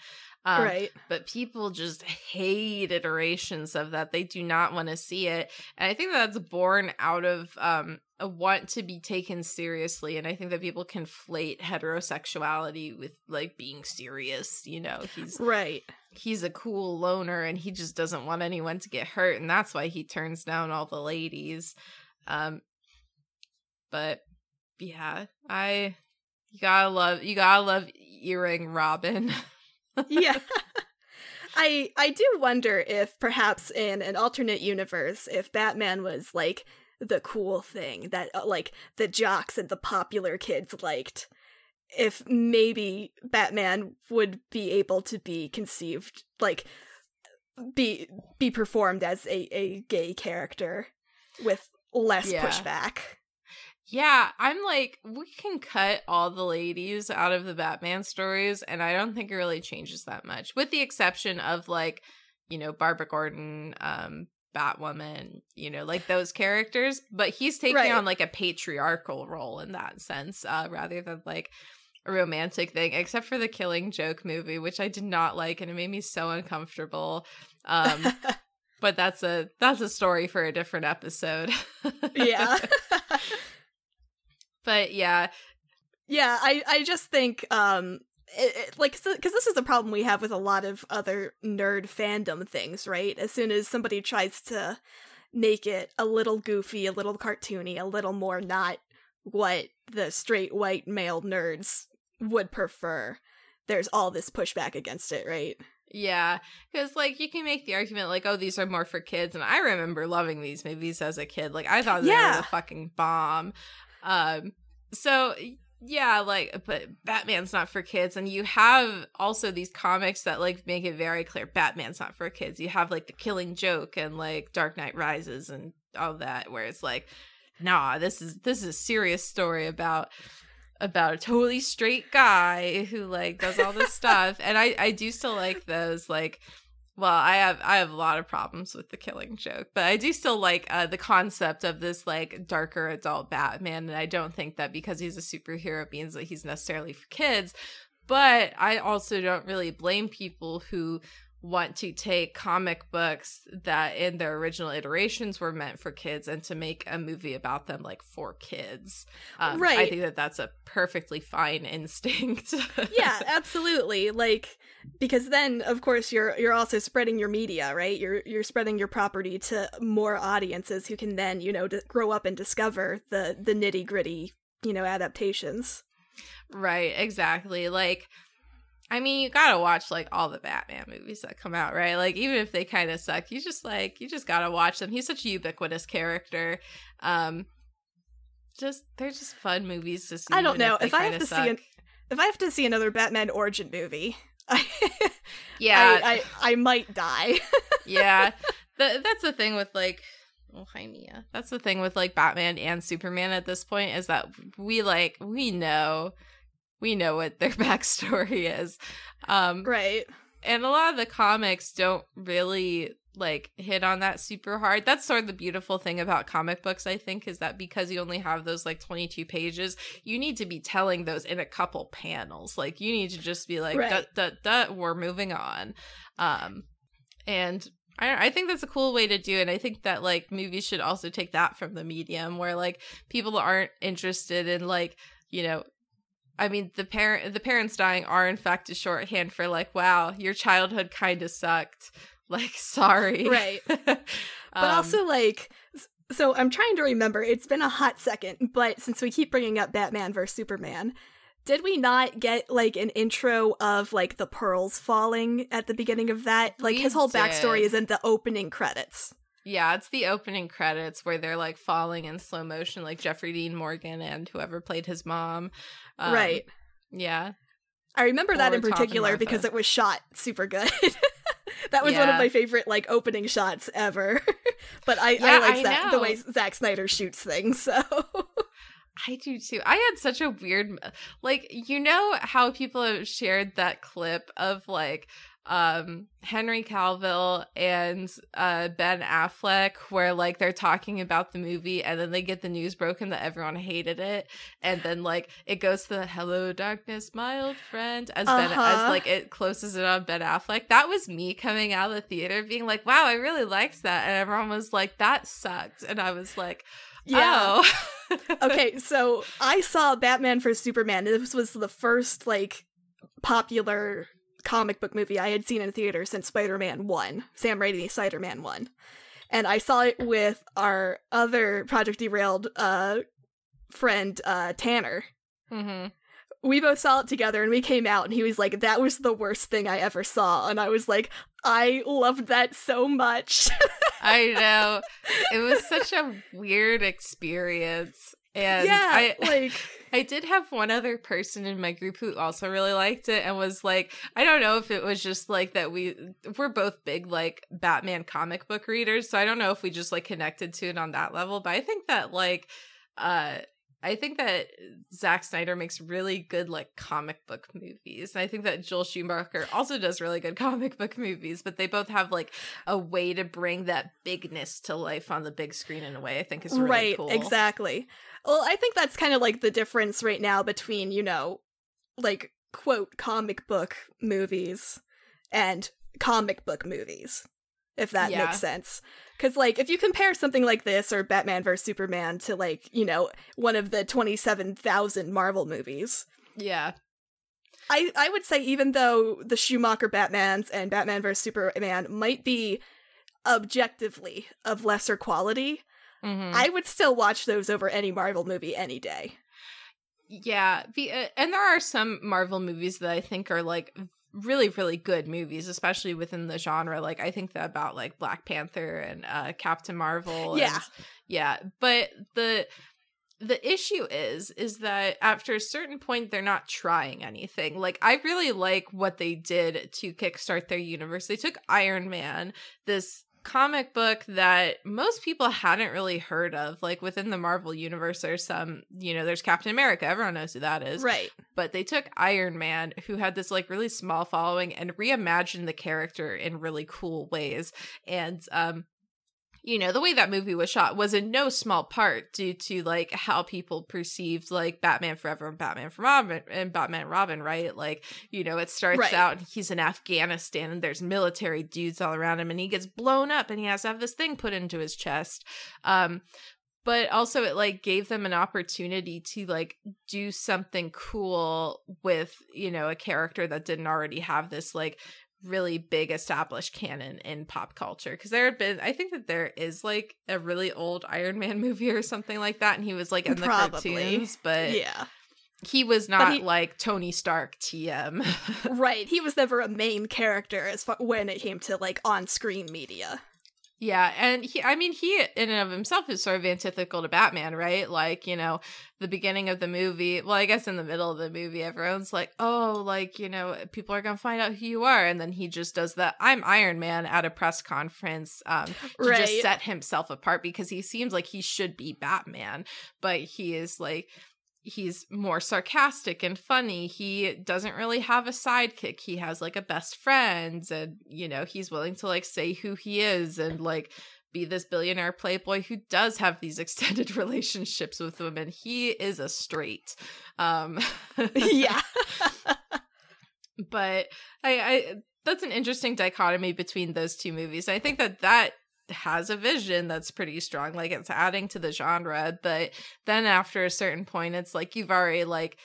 S1: Um,
S2: right
S1: but people just hate iterations of that. They do not want to see it. And I think that's born out of um, a want to be taken seriously. And I think that people conflate heterosexuality with like being serious. You know, he's
S2: right
S1: he's a cool loner and he just doesn't want anyone to get hurt. And that's why he turns down all the ladies. Um, but yeah, I you gotta love you gotta love earring Robin.
S2: yeah. I I do wonder if perhaps in an alternate universe if Batman was like the cool thing that uh, like the jocks and the popular kids liked if maybe Batman would be able to be conceived like be be performed as a, a gay character with less
S1: Yeah.
S2: pushback.
S1: Yeah, I'm like, we can cut all the ladies out of the Batman stories, and I don't think it really changes that much, with the exception of like, you know, Barbara Gordon, um, Batwoman, you know, like those characters. But he's taking
S2: Right.
S1: on like a patriarchal role in that sense, uh, rather than like a romantic thing, except for the Killing Joke movie, which I did not like, and it made me so uncomfortable. Um, but that's a that's a story for a different episode.
S2: yeah.
S1: but yeah,
S2: Yeah, I I just think um it, it- like because this is a problem we have with a lot of other nerd fandom things, right? As soon as somebody tries to make it a little goofy, a little cartoony, a little more not what the straight white male nerds would prefer, there's all this pushback against it, right?
S1: Yeah, because like you can make the argument like, oh, these are more for kids, and I remember loving these movies as a kid. Like I thought they
S2: Yeah.
S1: were the fucking bomb. Um, so yeah, like, but Batman's not for kids, and you have also these comics that like make it very clear Batman's not for kids. You have like the Killing Joke and like Dark Knight Rises and all that, where it's like, nah, this is this is a serious story about about a totally straight guy who like does all this stuff and i i do still like those like well i have i have a lot of problems with the killing joke but i do still like uh, the concept of this like darker adult batman and i don't think that because he's a superhero means that he's necessarily for kids but i also don't really blame people who want to take comic books that in their original iterations were meant for kids and to make a movie about them like for kids um, i think that that's a perfectly fine instinct
S2: yeah, absolutely. Like because then of course you're you're also spreading your media, right? You're you're spreading your property to more audiences who can then, you know, d- grow up and discover the the nitty-gritty, you know, adaptations.
S1: right exactly like i mean you gotta watch like all the batman movies that come out right? Like even if they kind of suck you just like you just gotta watch them. He's such a ubiquitous character. Um just they're just fun movies to see
S2: I don't know.
S1: they
S2: If I have to see an- If I have to see another Batman origin movie, I
S1: yeah.
S2: I, I, I might die.
S1: yeah. Th- that's the thing with like oh hi mia. That's the thing with like batman and superman at this point is that we like we know we know what their backstory is um
S2: right.
S1: and a lot of the comics don't really like hit on that super hard that's sort of the beautiful thing about comic books i think is that because you only have those like 22 pages you need to be telling those in a couple panels like you need to just be like
S2: Right.
S1: duh, duh, duh, we're moving on um and I, I think that's a cool way to do it. And I think that like movies should also take that from the medium where like people aren't interested in like, you know, I mean the parent the parents dying are in fact a shorthand for like, wow, your childhood kind of sucked. Like, sorry.
S2: Right.
S1: but
S2: But also like so I'm trying to remember. It's been a hot second, but since we keep bringing up Batman versus Superman, did we not get like an intro of like the pearls falling at the beginning of that? Like his whole backstory
S1: did.
S2: is in the opening credits.
S1: Yeah, it's the opening credits where they're like falling in slow motion, like Jeffrey Dean Morgan and whoever played his mom. Um,
S2: right.
S1: Yeah.
S2: I remember that in particular because it was shot super good. that was one of my favorite like opening shots ever. but I, I like
S1: I
S2: Zack, the way Zack Snyder shoots things. So
S1: I do too. I had such a weird like you know how people have shared that clip of like um Henry Cavill and uh Ben Affleck where like they're talking about the movie and then they get the news broken that everyone hated it and then like it goes to the hello darkness my old friend as Ben as
S2: Uh-huh.
S1: like it closes it on Ben Affleck. That was me coming out of the theater being like, "Wow, I really liked that." And everyone was like, "That sucked." And I was like,
S2: yeah.
S1: "Oh."
S2: okay, so I saw Batman for Superman. This was the first like popular comic book movie I had seen in theater since Spider-Man 1, Sam Raimi Spider-Man 1. And I saw it with our other Project Derailed uh friend uh Tanner.
S1: Mhm.
S2: We both saw it together and we came out and he was like that was the worst thing I ever saw and I was like I loved that so much.
S1: I know. It was such a weird experience. And
S2: yeah,
S1: I
S2: like
S1: I did have one other person in my group who also really liked it and was like, I don't know if it was just like that we we're both big like Batman comic book readers, so I don't know if we just like connected to it on that level, but I think that like uh I think that Zack Snyder makes really good like comic book movies. And I think that Joel Schumacher also does really good comic book movies, but they both have like a way to bring that bigness to life on the big screen in a way I think is really
S2: right,
S1: cool.
S2: exactly. Well, I think that's kind of like the difference right now between, you know, like quote comic book movies and comic book movies, if that
S1: Yeah.
S2: makes sense. Because, like, if you compare something like this or Batman vs. Superman to, like, you know, one of the 27,000 Marvel movies,
S1: Yeah.
S2: I, I would say even though the Schumacher Batmans and Batman vs. Superman might be objectively of lesser quality,
S1: Mhm.
S2: I would still watch those over any Marvel movie any day.
S1: Yeah, the, uh, and there are some Marvel movies that I think are like really really good movies, especially within the genre. Like I think that about like Black Panther and uh Captain Marvel. and-
S2: Yeah.
S1: yeah, but the the issue is is that after a certain point they're not trying anything. Like I really like what they did to kickstart their universe. They took Iron Man, this comic book that most people hadn't really heard of. Like within the Marvel universe, there's some, you know, there's Captain America. Everyone knows who that is.
S2: Right.
S1: But they took Iron Man, who had this like really small following, and reimagined the character in really cool ways. And um you know, the way that movie was shot was in no small part due to like how people perceived like Batman Forever and Batman from Robin and Batman and Robin, right? Like, you know, it starts
S2: Right.
S1: out and he's in Afghanistan and there's military dudes all around him and he gets blown up and he has to have this thing put into his chest. Um but also it like gave them an opportunity to like do something cool with, you know, a character that didn't already have this like really big established canon in pop culture because there had been i think that there is like a really old iron man movie or something like that and he was like in the
S2: Probably.
S1: cartoons but
S2: yeah.
S1: he was not
S2: he-
S1: like tony stark tm
S2: Right. He was never a main character as far when it came to like on-screen media.
S1: Yeah and he i mean he in and of himself is sort of antithetical to batman right like you know the beginning of the movie well i guess in the middle of the movie everyone's like oh like you know people are gonna find out who you are and then he just does that i'm iron man at a press conference um to
S2: Right.
S1: just set himself apart because he seems like he should be batman but he is like he's more sarcastic and funny he doesn't really have a sidekick he has like a best friend and you know he's willing to like say who he is and like be this billionaire playboy who does have these extended relationships with women he is a straight um
S2: yeah.
S1: but I, I that's an interesting dichotomy between those two movies. I think that that has a vision that's pretty strong like it's adding to the genre but then after a certain point it's like you've already like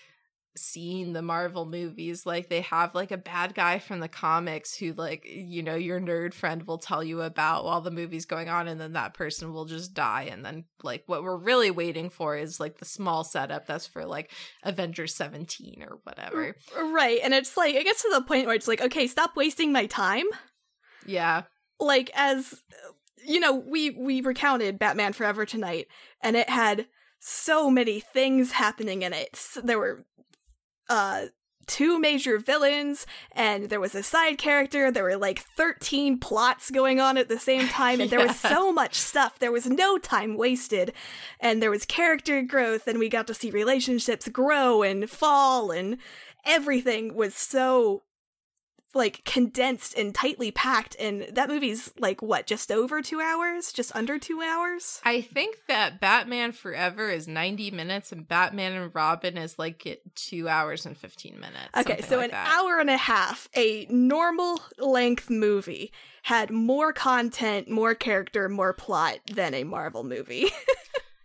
S1: seen the marvel movies like they have like a bad guy from the comics who like you know your nerd friend will tell you about while the movie's going on and then that person will just die and then like what we're really waiting for is like the small setup that's for like avengers 17 or whatever
S2: Right. And it's like it gets to the point where it's like, okay, stop wasting my time.
S1: yeah
S2: Like as you know, we we recounted Batman Forever tonight, and it had so many things happening in it. There were uh two major villains and there was a side character there were like 13 plots going on at the same time and there was so much stuff there was no time wasted and there was character growth and we got to see relationships grow and fall and everything was so like condensed and tightly packed and that movie's like what just over two hours? Just under two hours?
S1: I think that batman forever is 90 minutes and batman and robin is like two hours and 15 minutes
S2: okay so
S1: like
S2: an
S1: that.
S2: hour and a half a normal length movie had more content more character more plot than a marvel movie.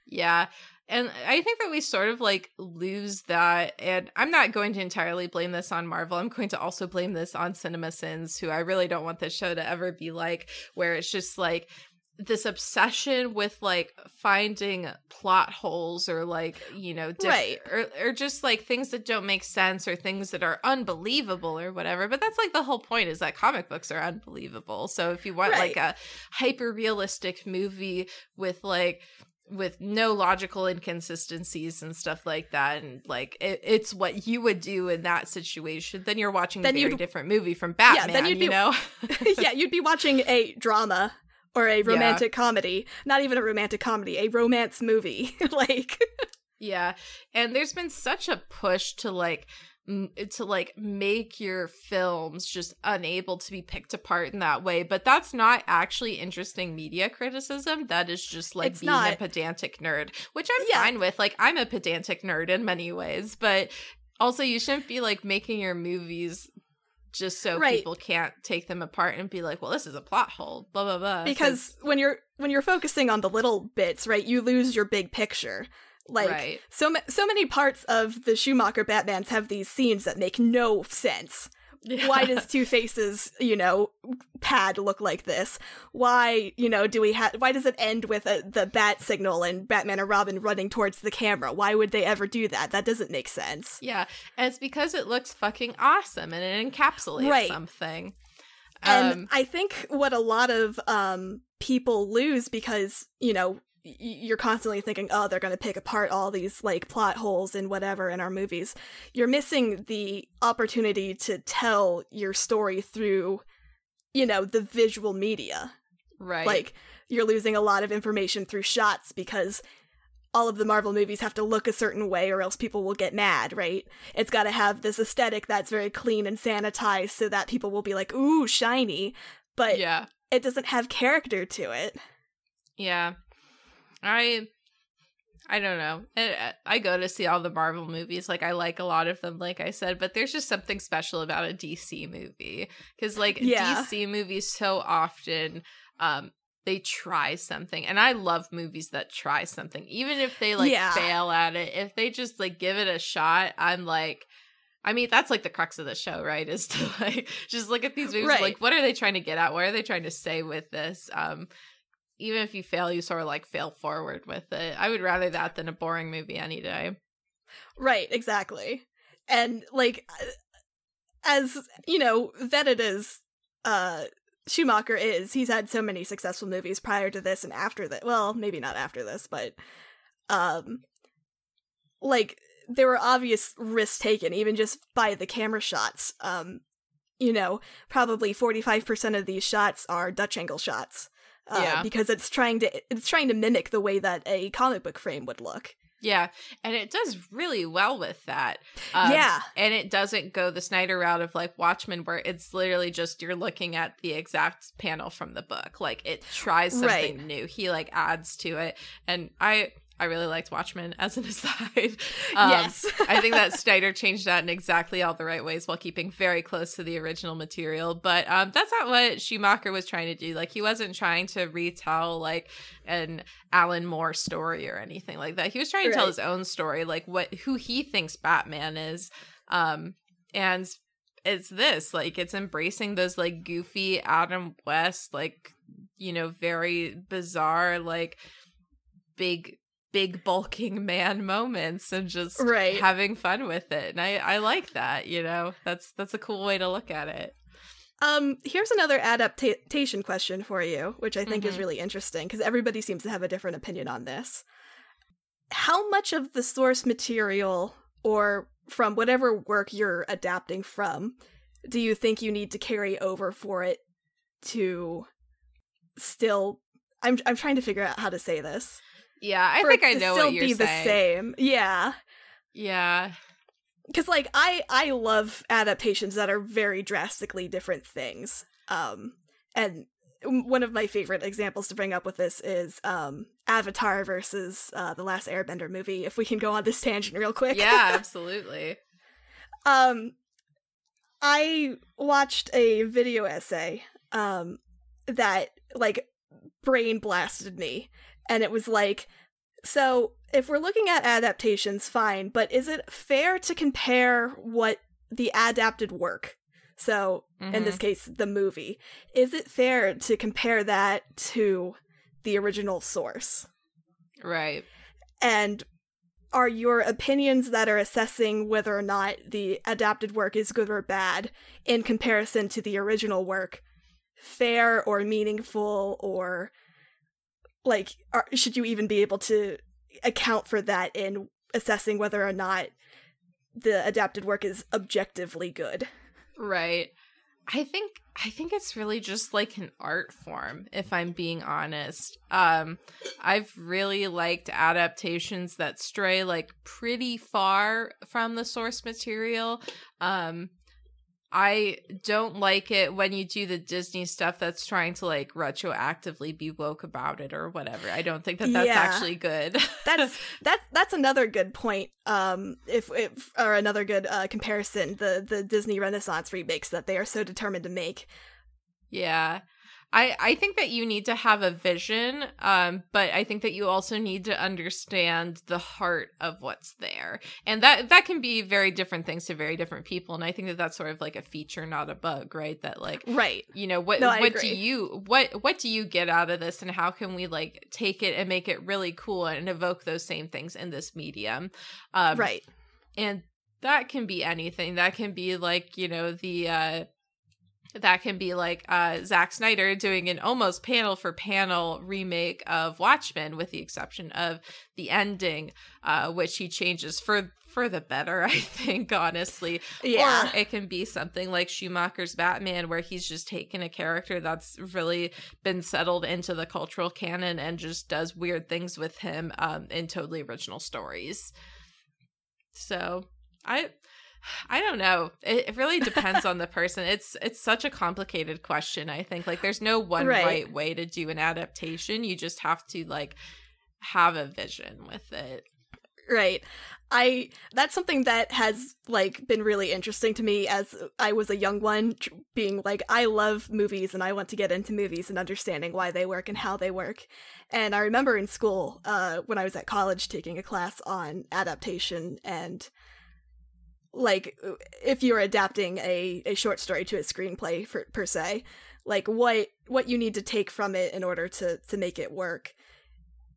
S1: Yeah and I think that we sort of like lose that. And I'm not going to entirely blame this on Marvel. I'm going to also blame this on CinemaSins, who I really don't want this show to ever be like, where it's just like this obsession with like finding plot holes or like you know diff-
S2: right
S1: or, or just like things that don't make sense or things that are unbelievable or whatever but that's like the whole point is that comic books are unbelievable so if you want right. like a hyper realistic movie with like with no logical inconsistencies and stuff like that and like it, it's what you would do in that situation then you're watching then a very different movie from batman yeah, then you'd be, you know
S2: yeah you'd be watching a drama or a romantic yeah. comedy not even a romantic comedy a romance movie like
S1: yeah and there's been such a push to like to like make your films just unable to be picked apart in that way but that's not actually interesting media criticism that is just like
S2: it's
S1: being
S2: not.
S1: a pedantic nerd which i'm yeah. fine with like i'm a pedantic nerd in many ways but also you shouldn't be like making your movies just so right. people can't take them apart and be like well this is a plot hole blah blah blah
S2: because when you're when you're focusing on the little bits right you lose your big picture like right. so so many parts of the Schumacher Batmans have these scenes that make no sense. Yeah. Why does Two Faces, you know, pad look like this? Why, you know, do we have? Why does it end with a, the bat signal and Batman and Robin running towards the camera? Why would they ever do that? That doesn't make sense.
S1: Yeah, and it's because it looks fucking awesome and it encapsulates right. something.
S2: And um, I think what a lot of um, people lose because you know you're constantly thinking, oh, they're going to pick apart all these like plot holes and whatever in our movies. You're missing the opportunity to tell your story through, you know, the visual media.
S1: Right.
S2: Like, you're losing a lot of information through shots because all of the Marvel movies have to look a certain way or else people will get mad, right? It's got to have this aesthetic that's very clean and sanitized so that people will be like, ooh, shiny. But
S1: yeah.
S2: it doesn't have character to it.
S1: Yeah. I I don't know. I go to see all the Marvel movies. Like I like a lot of them, like I said, but there's just something special about a DC movie because, like, yeah. DC movies so often, um, they try something, and I love movies that try something, even if they like yeah. fail at it. If they just like give it a shot, I'm like. I mean, that's like the crux of the show, right? Is to like just look at these movies, right. like what are they trying to get at? What are they trying to say with this? Um, even if you fail, you sort of like fail forward with it. I would rather that than a boring movie any day.
S2: Right, exactly. And like as, you know, vetted as uh Schumacher is, he's had so many successful movies prior to this and after that. Well, maybe not after this, but um like there were obvious risks taken even just by the camera shots. Um you know, probably 45% of these shots are Dutch angle shots uh, yeah. because it's trying to it's trying to mimic the way that a comic book frame would look.
S1: Yeah, and it does really well with that. Um,
S2: yeah,
S1: and it doesn't go the Snyder route of like Watchmen, where it's literally just you're looking at the exact panel from the book. Like it tries something right. new. He like adds to it, and I I really liked Watchmen as an aside.
S2: Um, yes.
S1: I think that Snyder changed that in exactly all the right ways while keeping very close to the original material. But um, that's not what Schumacher was trying to do. Like, he wasn't trying to retell, like, an Alan Moore story or anything like that. He was trying to right. tell his own story, like, what who he thinks Batman is. Um, and it's this, like, it's embracing those, like, goofy Adam West, like, you know, very bizarre, like, big big bulking man moments and just
S2: right.
S1: having fun with it. And I I like that, you know. That's that's a cool way to look at it.
S2: Um, here's another adaptation question for you, which I think mm-hmm. is really interesting because everybody seems to have a different opinion on this. How much of the source material or from whatever work you're adapting from do you think you need to carry over for it to still I'm I'm trying to figure out how to say this.
S1: Yeah, I think I know still what you're
S2: be
S1: saying.
S2: the same. Yeah.
S1: Yeah.
S2: Cuz like I I love adaptations that are very drastically different things. Um and one of my favorite examples to bring up with this is um Avatar versus uh the last Airbender movie. If we can go on this tangent real quick.
S1: Yeah, absolutely.
S2: um I watched a video essay um that like brain blasted me and it was like so if we're looking at adaptations fine but is it fair to compare what the adapted work so mm-hmm. in this mm-hmm. case the movie is it fair to compare that to the original source
S1: right
S2: and are your opinions that are assessing whether or not the adapted work is good or bad in comparison to the original work fair or meaningful or like are, should you even be able to account for that in assessing whether or not the adapted work is objectively good?
S1: Right. I think i think it's really just like an art form if i'm being honest. Um i've really liked adaptations that stray like pretty far from the source material. Um I don't like it when you do the Disney stuff that's trying to like retroactively be woke about it or whatever. I don't think that that's yeah. actually good.
S2: that's that's that's another good point. Um, if, if or another good uh, comparison, the the Disney Renaissance remakes that they are so determined to make.
S1: Yeah. I, I think that you need to have a vision, um, but I think that you also need to understand the heart of what's there, and that that can be very different things to very different people. And I think that that's sort of like a feature, not a bug, right? That like,
S2: right?
S1: You know what? No, what do you what what do you get out of this, and how can we like take it and make it really cool and evoke those same things in this medium?
S2: Um, right.
S1: And that can be anything. That can be like you know the. uh that can be like uh, Zack Snyder doing an almost panel for panel remake of Watchmen, with the exception of the ending, uh, which he changes for for the better, I think, honestly.
S2: Yeah.
S1: Or it can be something like Schumacher's Batman, where he's just taken a character that's really been settled into the cultural canon and just does weird things with him um, in totally original stories. So I I don't know. It, it really depends on the person. It's it's such a complicated question. I think like there's no one right. right way to do an adaptation. You just have to like have a vision with it.
S2: Right. I that's something that has like been really interesting to me as I was a young one being like I love movies and I want to get into movies and understanding why they work and how they work. And I remember in school uh when I was at college taking a class on adaptation and like if you're adapting a, a short story to a screenplay for, per se like what what you need to take from it in order to to make it work.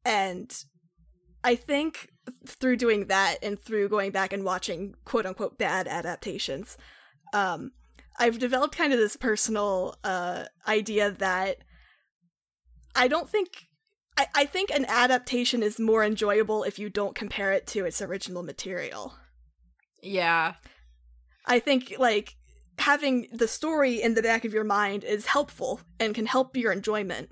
S2: And i think through doing that and through going back and watching quote unquote bad adaptations um i've developed kind of this personal uh idea that i don't think I, I think an adaptation is more enjoyable if you don't compare it to its original material
S1: yeah.
S2: I think like having the story in the back of your mind is helpful and can help your enjoyment.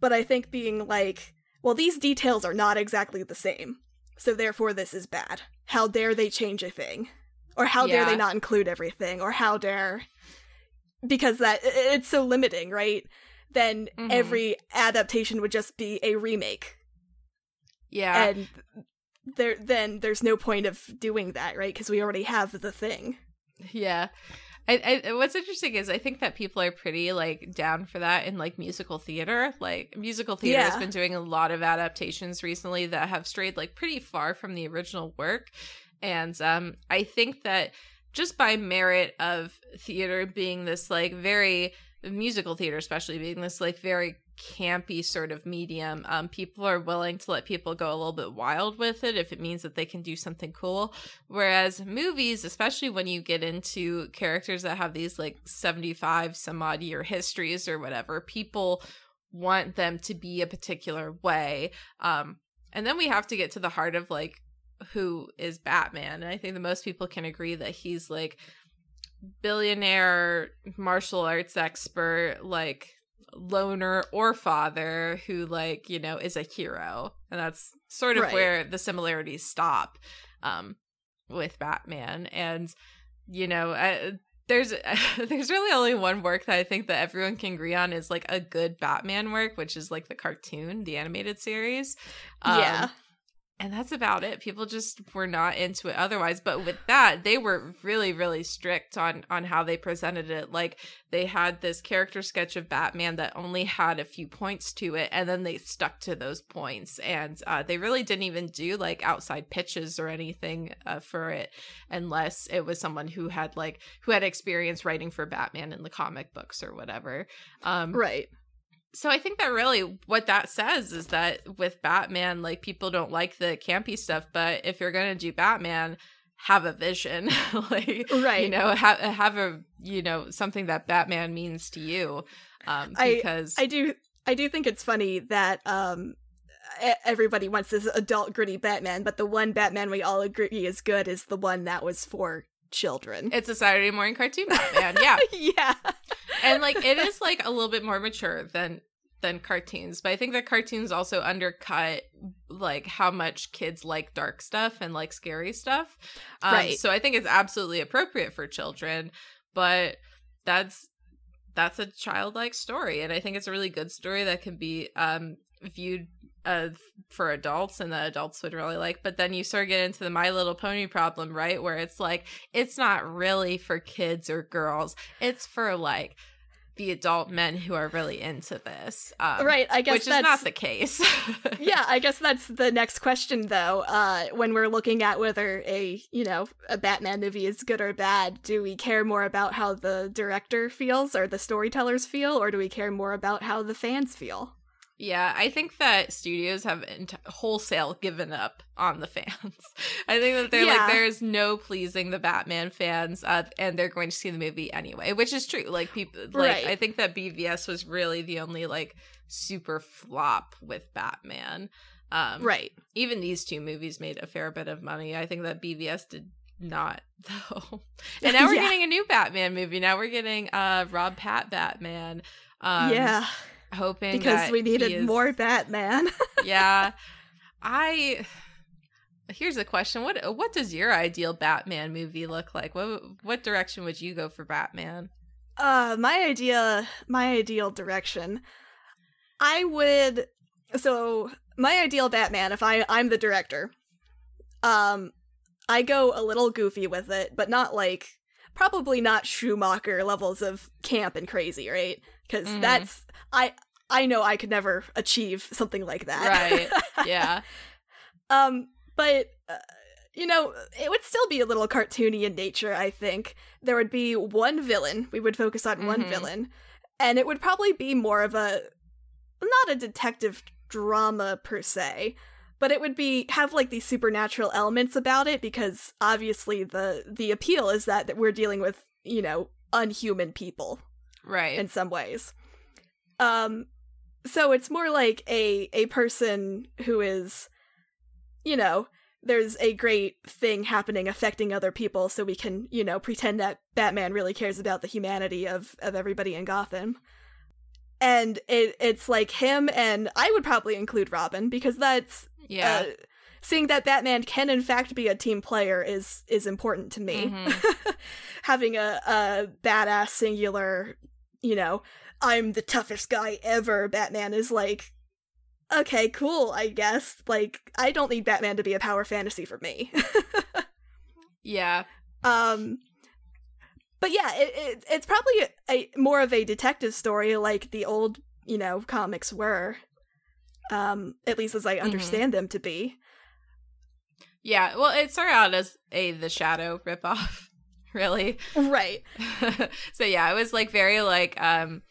S2: But I think being like, well, these details are not exactly the same, so therefore this is bad. How dare they change a thing? Or how yeah. dare they not include everything? Or how dare. Because that it's so limiting, right? Then mm-hmm. every adaptation would just be a remake.
S1: Yeah.
S2: And there then there's no point of doing that, right? Because we already have the thing.
S1: Yeah. I, I, what's interesting is I think that people are pretty like down for that in like musical theater. Like musical theater yeah. has been doing a lot of adaptations recently that have strayed like pretty far from the original work. And um I think that just by merit of theater being this like very musical theater especially being this like very campy sort of medium um people are willing to let people go a little bit wild with it if it means that they can do something cool. Whereas movies especially when you get into characters that have these like 75 some odd year histories or whatever people want them to be a particular way. Um and then we have to get to the heart of like who is batman. And i think that most people can agree that he's like billionaire martial arts expert like loner or father who like you know is a hero and that's sort of
S2: Right.
S1: where the similarities stop um with batman and you know uh, there's there's really only one work that i think that everyone can agree on is like a good batman work which is like the cartoon the animated series Um,
S2: yeah.
S1: And that's about it. People just were not into it otherwise. But with that they were really really strict on on how they presented it. Like they had this character sketch of batman that only had a few points to it and then they stuck to those points. And uh, they really didn't even do like outside pitches or anything uh, for it unless it was someone who had like who had experience writing for batman in the comic books or whatever. Um
S2: Right.
S1: So I think that really what that says is that with Batman, like people don't like the campy stuff, but if you're gonna do Batman, have a vision, like
S2: Right.
S1: you know, have have a you know something that Batman means to you, um, because
S2: I do I do think it's funny that um everybody wants this adult gritty Batman, but the one Batman we all agree is good is the one that was for children.
S1: it's a Saturday morning cartoon Batman, yeah,
S2: yeah.
S1: and like it is like a little bit more mature than than cartoons but i think that cartoons also undercut like how much kids like dark stuff and like scary stuff um,
S2: Right.
S1: so i think it's absolutely appropriate for children but that's that's a childlike story and i think it's a really good story that can be um viewed uh for adults and that adults would really like but then you sort of get into the my little pony problem right where it's like it's not really for kids or girls it's for like the adult men who are really into this um,
S2: right, I guess
S1: which is
S2: that's
S1: not the case
S2: yeah, I guess that's the next question though. Uh when we're looking at whether a, you know, a Batman movie is good or bad, do we care more about how the director feels or the storytellers feel or do we care more about how the fans feel?
S1: Yeah, I think that studios have ent- wholesale given up on the fans. I think that they're
S2: Yeah.
S1: like, there's no pleasing the Batman fans, uh, and they're going to see the movie anyway, which is true. Like people, like
S2: Right.
S1: I think that BVS was really the only like super flop with Batman. Um,
S2: Right.
S1: Even these two movies made a fair bit of money. I think that BVS did not though. And now we're
S2: Yeah.
S1: getting a new Batman movie. Now we're getting uh Rob Pat Batman. Um,
S2: yeah,
S1: hoping
S2: because we needed
S1: is-
S2: more Batman.
S1: yeah i here's a question what what does your ideal batman movie look like what what direction would you go for batman
S2: Uh, my idea, my ideal direction. I would. So my ideal Batman, if I I'm the director, um, I go a little goofy with it, but not like probably not Schumacher levels of camp and crazy, right? Because
S1: Mhm.
S2: that's I I know I could never achieve something like that.
S1: right yeah
S2: Um, but uh, you know, it would still be a little cartoony in nature. I think there would be one villain. We would focus on one
S1: Mhm.
S2: villain, and it would probably be more of a not a detective drama per se, but it would be have like these supernatural elements about it because obviously the the appeal is that, that we're dealing with you know unhuman people
S1: right
S2: in some ways. Um so it's more like a a person who is you know, there's a great thing happening affecting other people so we can, you know, pretend that Batman really cares about the humanity of of everybody in Gotham. And it it's like him and I would probably include Robin because that's
S1: yeah
S2: uh, seeing that Batman can in fact be a team player is is important to me.
S1: Mhm.
S2: Having a a badass singular, you know, I'm the toughest guy ever. Batman is like, okay, cool. I guess like I don't need Batman to be a power fantasy for me.
S1: yeah
S2: um. But yeah, it, it it's probably a, a more of a detective story like the old, you know, comics were. Um, at least as I understand them to be.
S1: yeah well it started out as a the shadow ripoff really.
S2: Right.
S1: so yeah, it was like very like um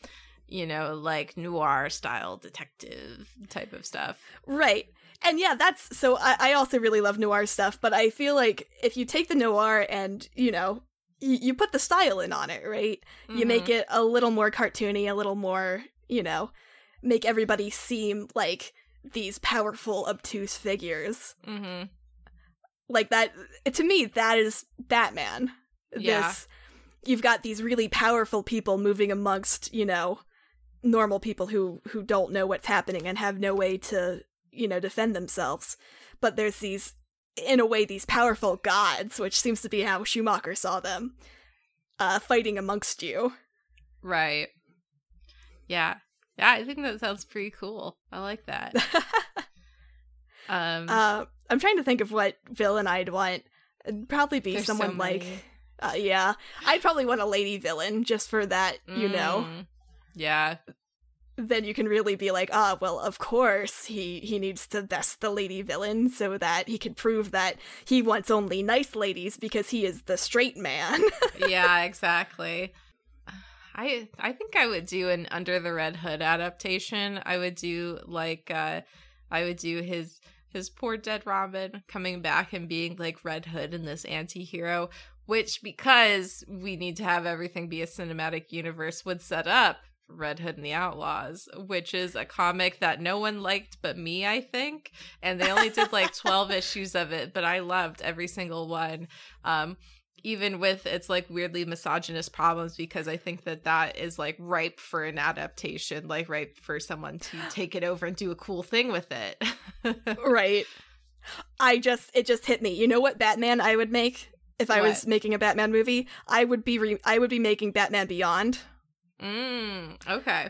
S1: you know, like noir style detective type of stuff.
S2: Right. And yeah, that's so I, I also really love noir stuff, but I feel like if you take the noir and, you know, y- you put the style in on it, right? You make
S1: Mhm.
S2: it a little more cartoony, a little more, you know, make everybody seem like these powerful, obtuse figures.
S1: Mhm.
S2: Like that to me, that is Batman.
S1: Yeah.
S2: This you've got these really powerful people moving amongst, you know, normal people who who don't know what's happening and have no way to, you know, defend themselves. But there's these in a way these powerful gods, which seems to be how Schumacher saw them, uh fighting amongst you.
S1: Right. Yeah. Yeah, I think that sounds pretty cool. I like that. Um
S2: uh I'm trying to think of what villain I'd want. It'd probably be
S1: there's so
S2: someone like. Uh, yeah. I'd probably want a lady villain just for that, you know.
S1: Mm. Yeah.
S2: then you can really be like, ah, well, of course he he needs to best the lady villain so that he can prove that he wants only nice ladies because he is the straight man.
S1: yeah, exactly. I I think I would do an Under the Red Hood adaptation. I would do like uh I would do his his poor dead Robin coming back and being like Red Hood and this anti-hero, which because we need to have everything be a cinematic universe would set up Red Hood and the Outlaws, which is a comic that no one liked but me, I think. And they only did like 12 issues of it, but I loved every single one. Um, even with its like weirdly misogynist problems, because I think that that is like ripe for an adaptation, like ripe for someone to take it over and do a cool thing with it.
S2: right. I just it just hit me. You know what Batman I would make if I was making a Batman movie? I would be re- I would be making Batman Beyond.
S1: mm, okay.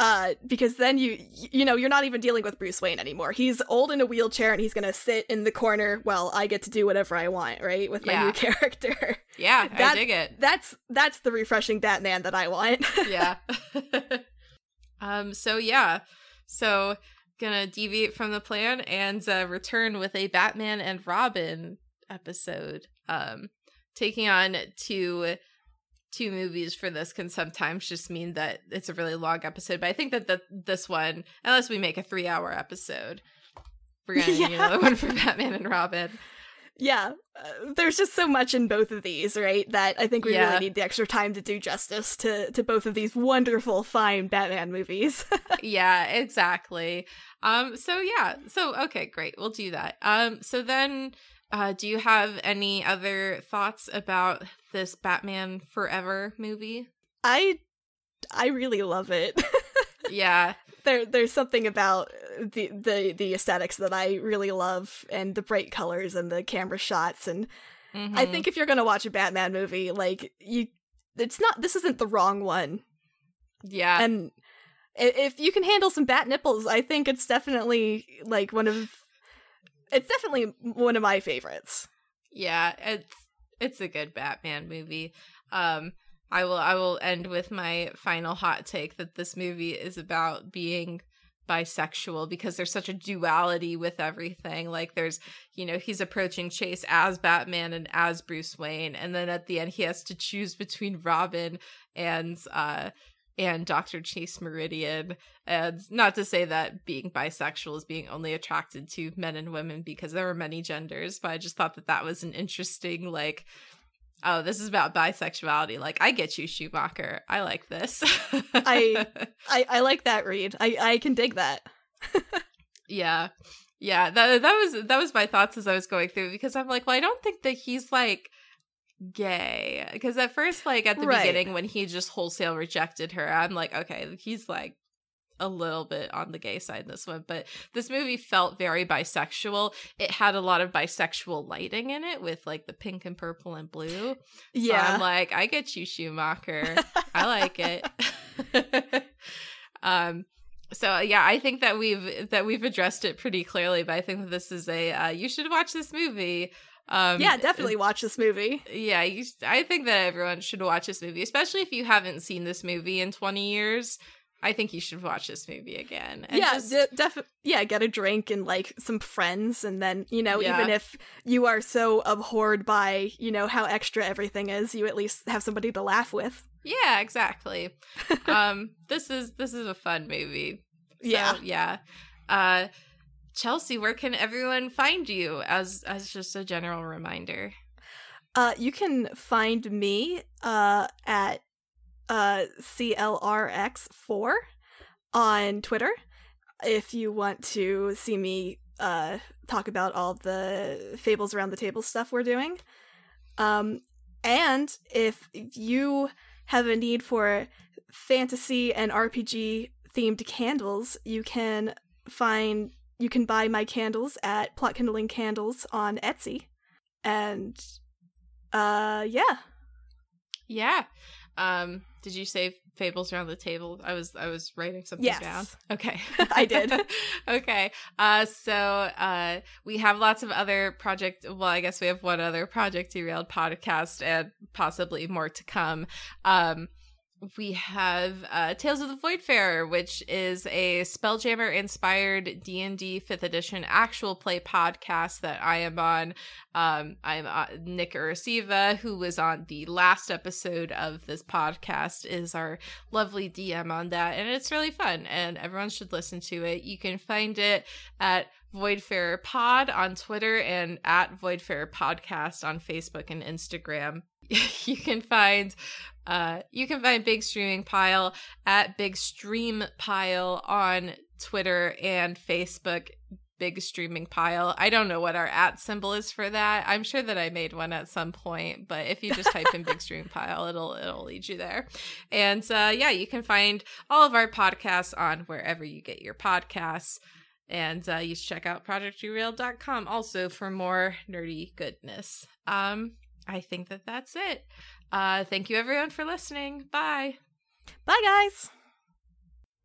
S2: Uh, because then you you know you're not even dealing with Bruce Wayne anymore. He's old in a wheelchair and he's gonna sit in the corner while I get to do whatever I want, right? With my
S1: Yeah.
S2: new character.
S1: Yeah,
S2: That-
S1: I dig it.
S2: That's that's the refreshing Batman that I want.
S1: yeah. um. So yeah. So gonna deviate from the plan and uh, return with a Batman and Robin episode. Um, taking on two two movies for this can sometimes just mean that it's a really long episode. But I think that the, this one, unless we make a three hour episode, we're gonna need another one for Batman and Robin.
S2: yeah, uh, there's just so much in both of these, right? That I think we
S1: Yeah.
S2: really need the extra time to do justice to to both of these wonderful, fine Batman movies.
S1: yeah, exactly. Um so yeah. So okay, great. We'll do that. Um so then uh do you have any other thoughts about this Batman Forever movie?
S2: I I really love it.
S1: Yeah.
S2: there there's something about the the the aesthetics that I really love and the bright colors and the camera shots and I
S1: Mhm.
S2: think if you're going to watch a Batman movie like you it's not this isn't the wrong one
S1: yeah.
S2: and if you can handle some bat nipples I think it's definitely like one of it's definitely one of my favorites.
S1: yeah, it's it's a good Batman movie. Um I will I will end with my final hot take that this movie is about being bisexual because there's such a duality with everything. Like there's, you know, he's approaching Chase as Batman and as Bruce Wayne and then at the end he has to choose between Robin and uh and Dr. Chase Meridian. And not to say that being bisexual is being only attracted to men and women because there are many genders, but I just thought that that was an interesting, like, oh, this is about bisexuality. Like, I get you, Schumacher. I like this.
S2: I- I I like that read. I I can dig that.
S1: yeah. Yeah, that that was that was my thoughts as I was going through because I'm like, well, I don't think that he's like gay. Because at first like at the
S2: Right.
S1: beginning when he just wholesale rejected her i'm like okay he's like a little bit on the gay side in this one but this movie felt very bisexual. It had a lot of bisexual lighting in it with like the pink and purple and blue. So
S2: Yeah.
S1: i'm like i get you schumacher. I like it. Um so yeah i think that we've that we've addressed it pretty clearly but i think that this is a uh, you should watch this movie um
S2: yeah, definitely watch this movie.
S1: yeah, you, I think that everyone should watch this movie, especially if you haven't seen this movie in 20 years. I think you should watch this movie again. And
S2: yeah,
S1: just-
S2: de- def- yeah, get a drink and like some friends, and then you know,
S1: Yeah.
S2: even if you are so abhorred by you know how extra everything is, you at least have somebody to laugh with.
S1: yeah, exactly. um, this is this is a fun movie. So,
S2: Yeah.
S1: yeah. Uh, Chelsea, where can everyone find you? As as just a general reminder.
S2: Uh, you can find me uh at uh CLRX4 on Twitter if you want to see me uh talk about all the fables around the table stuff we're doing. Um and if you have a need for fantasy and RPG themed candles, you can find you can buy my candles at Plot Kindling Candles on Etsy. And uh yeah.
S1: Yeah. Um, did you say fables around the table? I was I was writing something
S2: Yes.
S1: down. Okay.
S2: I did.
S1: okay. Uh so uh we have lots of other project well, I guess we have one other project derailed podcast and possibly more to come. Um we have uh, Tales of the Voidfarer, which is a Spelljammer inspired D and D Fifth Edition actual play podcast that I am on. Um, I'm uh, Nick Urasiva, who was on the last episode of this podcast, is our lovely DM on that, and it's really fun, and everyone should listen to it. You can find it at Voidfarer Pod on Twitter and at Voidfarer Podcast on Facebook and Instagram. you can find uh you can find Big Streaming Pile at Big Stream Pile on Twitter and Facebook. Big Streaming Pile. I don't know what our at symbol is for that. I'm sure that I made one at some point, but if you just type in Big Streaming Pile, it'll it'll lead you there. And uh, yeah, you can find all of our podcasts on wherever you get your podcasts. And uh, you should check out projectderailed.com also for more nerdy goodness. Um, I think that that's it. Uh, thank you everyone for listening. Bye.
S2: Bye guys.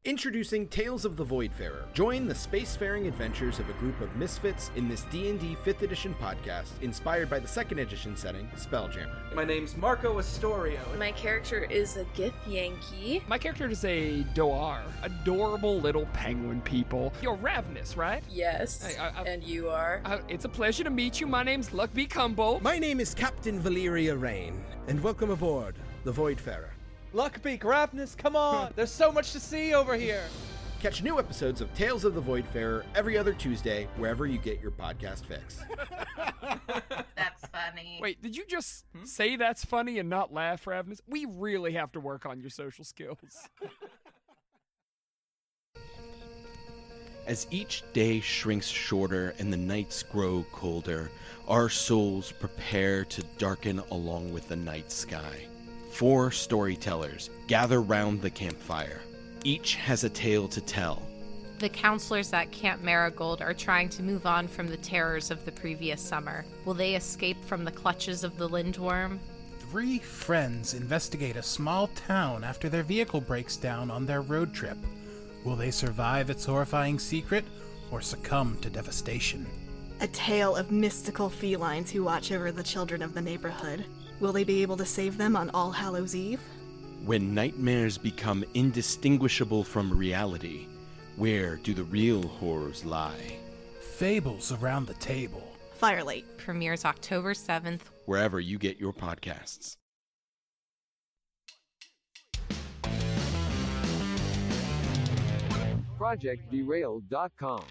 S3: Introducing Tales of the Voidfarer. Join the spacefaring adventures of a group of misfits in this D&D 5th edition podcast inspired by the 2nd edition setting, Spelljammer.
S4: My name's Marco Astorio.
S1: My character is a Gith Yankee.
S5: My character is a Dohwar, adorable little penguin people. You're ravenous, right?
S1: Yes.
S5: Hey, I- I-
S1: and you are.
S5: Uh, it's a pleasure to meet you. My name's Luckbeak Cumbo.
S6: My name is Captain Valeria Rain, and welcome aboard the Voidfarer.
S4: Luckbeak, Ravnus, come on! There's so much to see over here!
S3: Catch new episodes of Tales of the Voidfarer every other Tuesday wherever you get your podcast fix.
S1: That's funny.
S5: Wait, did you just hmm? say that's funny and not laugh, Ravenous? We really have to work on your social skills.
S3: As each day shrinks shorter and the nights grow colder, our souls prepare to darken along with the night sky. Four storytellers gather round the campfire. Each has a tale to tell.
S1: The counselors at Camp Marigold are trying to move on from the terrors of the previous summer. Will they escape from the clutches of the Lindworm?
S7: Three friends investigate a small town after their vehicle breaks down on their road trip. Will they survive its horrifying secret or succumb to devastation?
S2: A tale of mystical felines who watch over the children of the neighborhood. Will they be able to save them on All Hallows Eve?
S3: When nightmares become indistinguishable from reality, where do the real horrors lie?
S7: Fables around the table.
S2: Firelight.
S1: Premieres October 7th.
S3: Wherever you get your podcasts.
S8: ProjectDerailed.com.